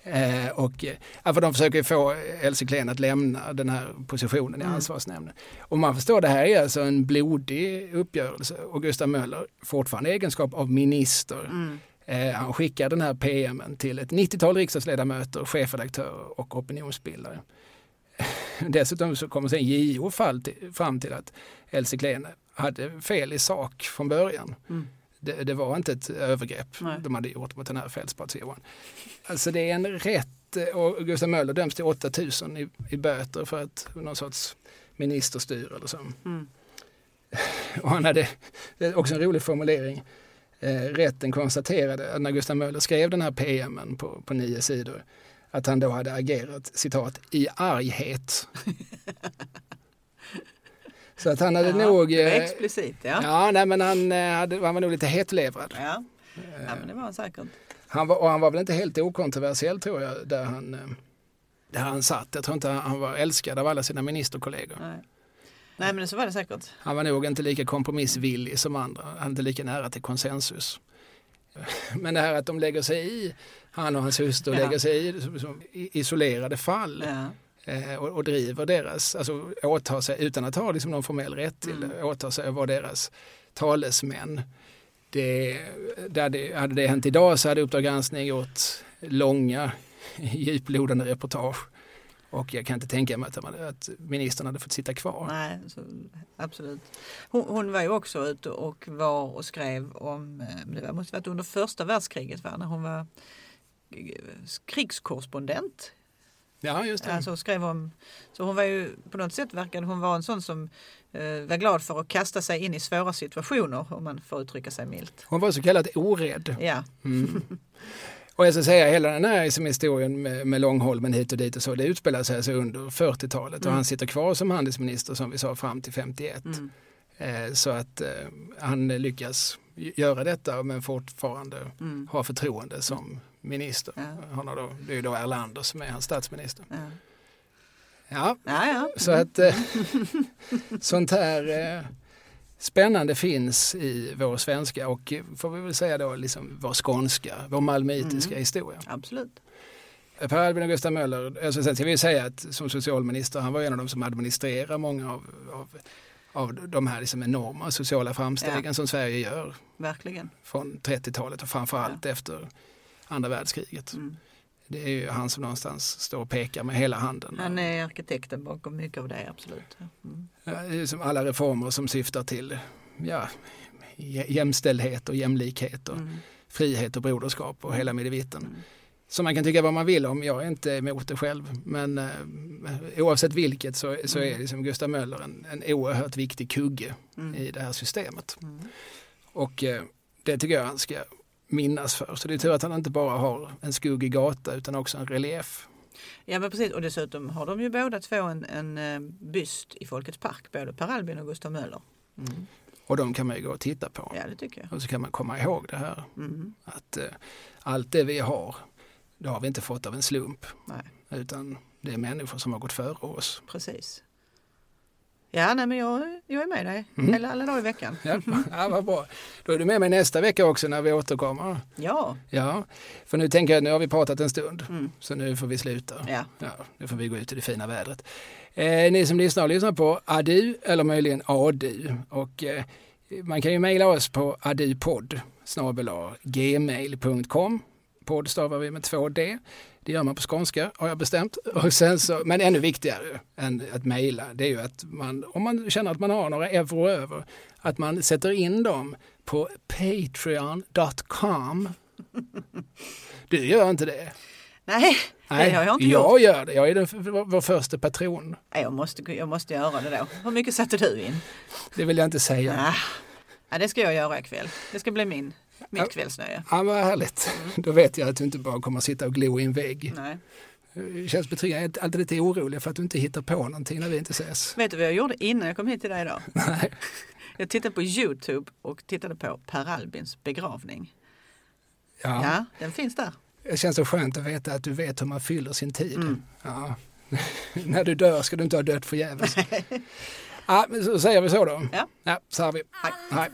eh, och för de försöker få Elsie Klen att lämna den här positionen i Mm. ansvarsnämnden. Och man förstår, det här är alltså en blodig uppgörelse och Gustav Möller, fortfarande i egenskap av minister, Mm. Eh, han skickar den här PMen till ett 90-tal riksdagsledamöter, chefredaktörer och opinionsbildare. Dessutom så kommer sen JO fram till att Elsie Klen hade fel i sak från början. Mm. Det, det var inte ett övergrepp Nej. de hade gjort mot den här fältspats-Johan. Alltså det är en rätt, eh, och Gustav Möller döms till 8000 i, i böter för att någon sorts ministerstyre eller så. Mm. Och han hade det är också en rolig formulering. Eh, rätten konstaterade att när Gustav Möller skrev den här PMen på, på nio sidor att han då hade agerat citat i arghet. Så att han hade ja, nog... det var eh, explicit ja. Ja, nej, men han, eh, hade, han var nog lite hetlevrad. Ja. ja, men det var han säkert. Han var, och han var väl inte helt okontroversiell tror jag, där han, eh, där han satt. Jag tror inte han var älskad av alla sina ministerkollegor. Nej. Nej, men så var det säkert. Han var nog inte lika kompromissvillig som andra. Han är inte lika nära till konsensus. Men det här att de lägger sig i, han och hans hustru Ja. lägger sig i isolerade fall Ja. Eh, och, och driver deras, alltså åtar sig utan att ha liksom någon formell rätt till det, Mm. åtar sig att vara deras talesmän. Det, där det, hade det hänt idag så hade Uppdrag granskning gjort långa djuplodande reportage. Och jag kan inte tänka mig att, hade- att ministern hade fått sitta kvar. Nej, så, absolut. Hon, hon var ju också ute och var och skrev om, eh, det måste varit under första världskriget va? när hon var eh, krigskorrespondent. Ja, just det. Alltså skrev om, så hon var ju på något sätt verkade hon vara en sån som eh, var glad för att kasta sig in i svåra situationer om man får uttrycka sig milt. Hon var så kallad orädd. Ja, Mm. Och jag ska säga hela den här liksom, historien med, med Långholmen hit och dit och så, det utspelar sig alltså under 40-talet och Mm. han sitter kvar som handelsminister som vi sa fram till 51. mm. Eh, så att eh, han lyckas göra detta men fortfarande Mm. ha förtroende som minister. Ja. Han har då, det är då Erlander som är hans statsminister. Ja. Ja, Ja, ja. så att eh, sånt här eh, spännande finns i vår svenska och eh, får vi väl säga då liksom vår skånska, vår malmöitiska Mm. historia. Absolut. Per Albin och Gustav Möller, alltså sen ska vi säga att som socialminister, han var en av de som administrerar många av, av, av de här liksom enorma sociala framstegen som Sverige gör Verkligen. från 30-talet och framförallt efter andra världskriget. Mm. Det är ju han som någonstans står och pekar med hela handen. Han är arkitekten bakom mycket av det, absolut. Mm. Ja, som alla reformer som syftar till ja, jä- jämställdhet och jämlikhet och Mm. frihet och broderskap och hela midevitten. Mm. Som man kan tycka vad man vill om, jag är inte emot det själv. Men eh, oavsett vilket så, så är liksom Gustav Möller en, en oerhört viktig kugge Mm. i det här systemet. Mm. Och eh, det tycker jag han ska minnas för. Så det är tur att han inte bara har en skuggig gata utan också en relief. Ja men precis och dessutom har de ju båda två en, en eh, byst i Folkets park, både Per Albin och Gustav Möller. Mm. Och de kan man ju gå och titta på. Ja det tycker jag. Och så kan man komma ihåg det här Mm. att eh, allt det vi har, det har vi inte fått av en slump. Nej, Utan det är människor som har gått före oss. precis. Ja nej men jag, jag är med dig Mm. alla, alla dagar i veckan. Ja, ja, vad bra. Då är du med mig nästa vecka också när vi återkommer. Ja. Ja, för nu tänker jag att nu har vi pratat en stund. Mm. Så nu får vi sluta. Ja. Ja, nu får vi gå ut i det fina vädret. Eh, ni som lyssnar, lyssnar på adu eller möjligen adu. Och, eh, man kan ju mejla oss på adupodd gmail.com. Podd stavar vi med två D. Det gör man på skånska har jag bestämt. Och sen så, men ännu viktigare än att mejla det är ju att man, om man känner att man har några euro över, att man sätter in dem på patreon.com. Du gör inte det? Nej, det har jag inte jag gjort. gör det. Jag är den, vår, vår första patron. Nej, Jag måste, jag måste göra det då. Hur mycket satte du in? Det vill jag inte säga. Ah. Ja, det ska jag göra ikväll. Det ska bli min. Mitt kvällsnöje. Ja, vad härligt. Då vet jag att du inte bara kommer att sitta och glo i en vägg. Nej. Det känns betryggande. Jag är alltid lite orolig för att du inte hittar på någonting när vi inte ses. Vet du vad jag gjorde innan jag kom hit till dig idag? Nej. Jag tittade på Youtube och tittade på Per Albins begravning. Ja. Ja, den finns där. Det känns så skönt att veta att du vet hur man fyller sin tid. Mm. Ja. när du dör ska du inte ha dött förgäves. ja, men så säger vi så då. Ja. Ja, så har vi. Hej. Hej.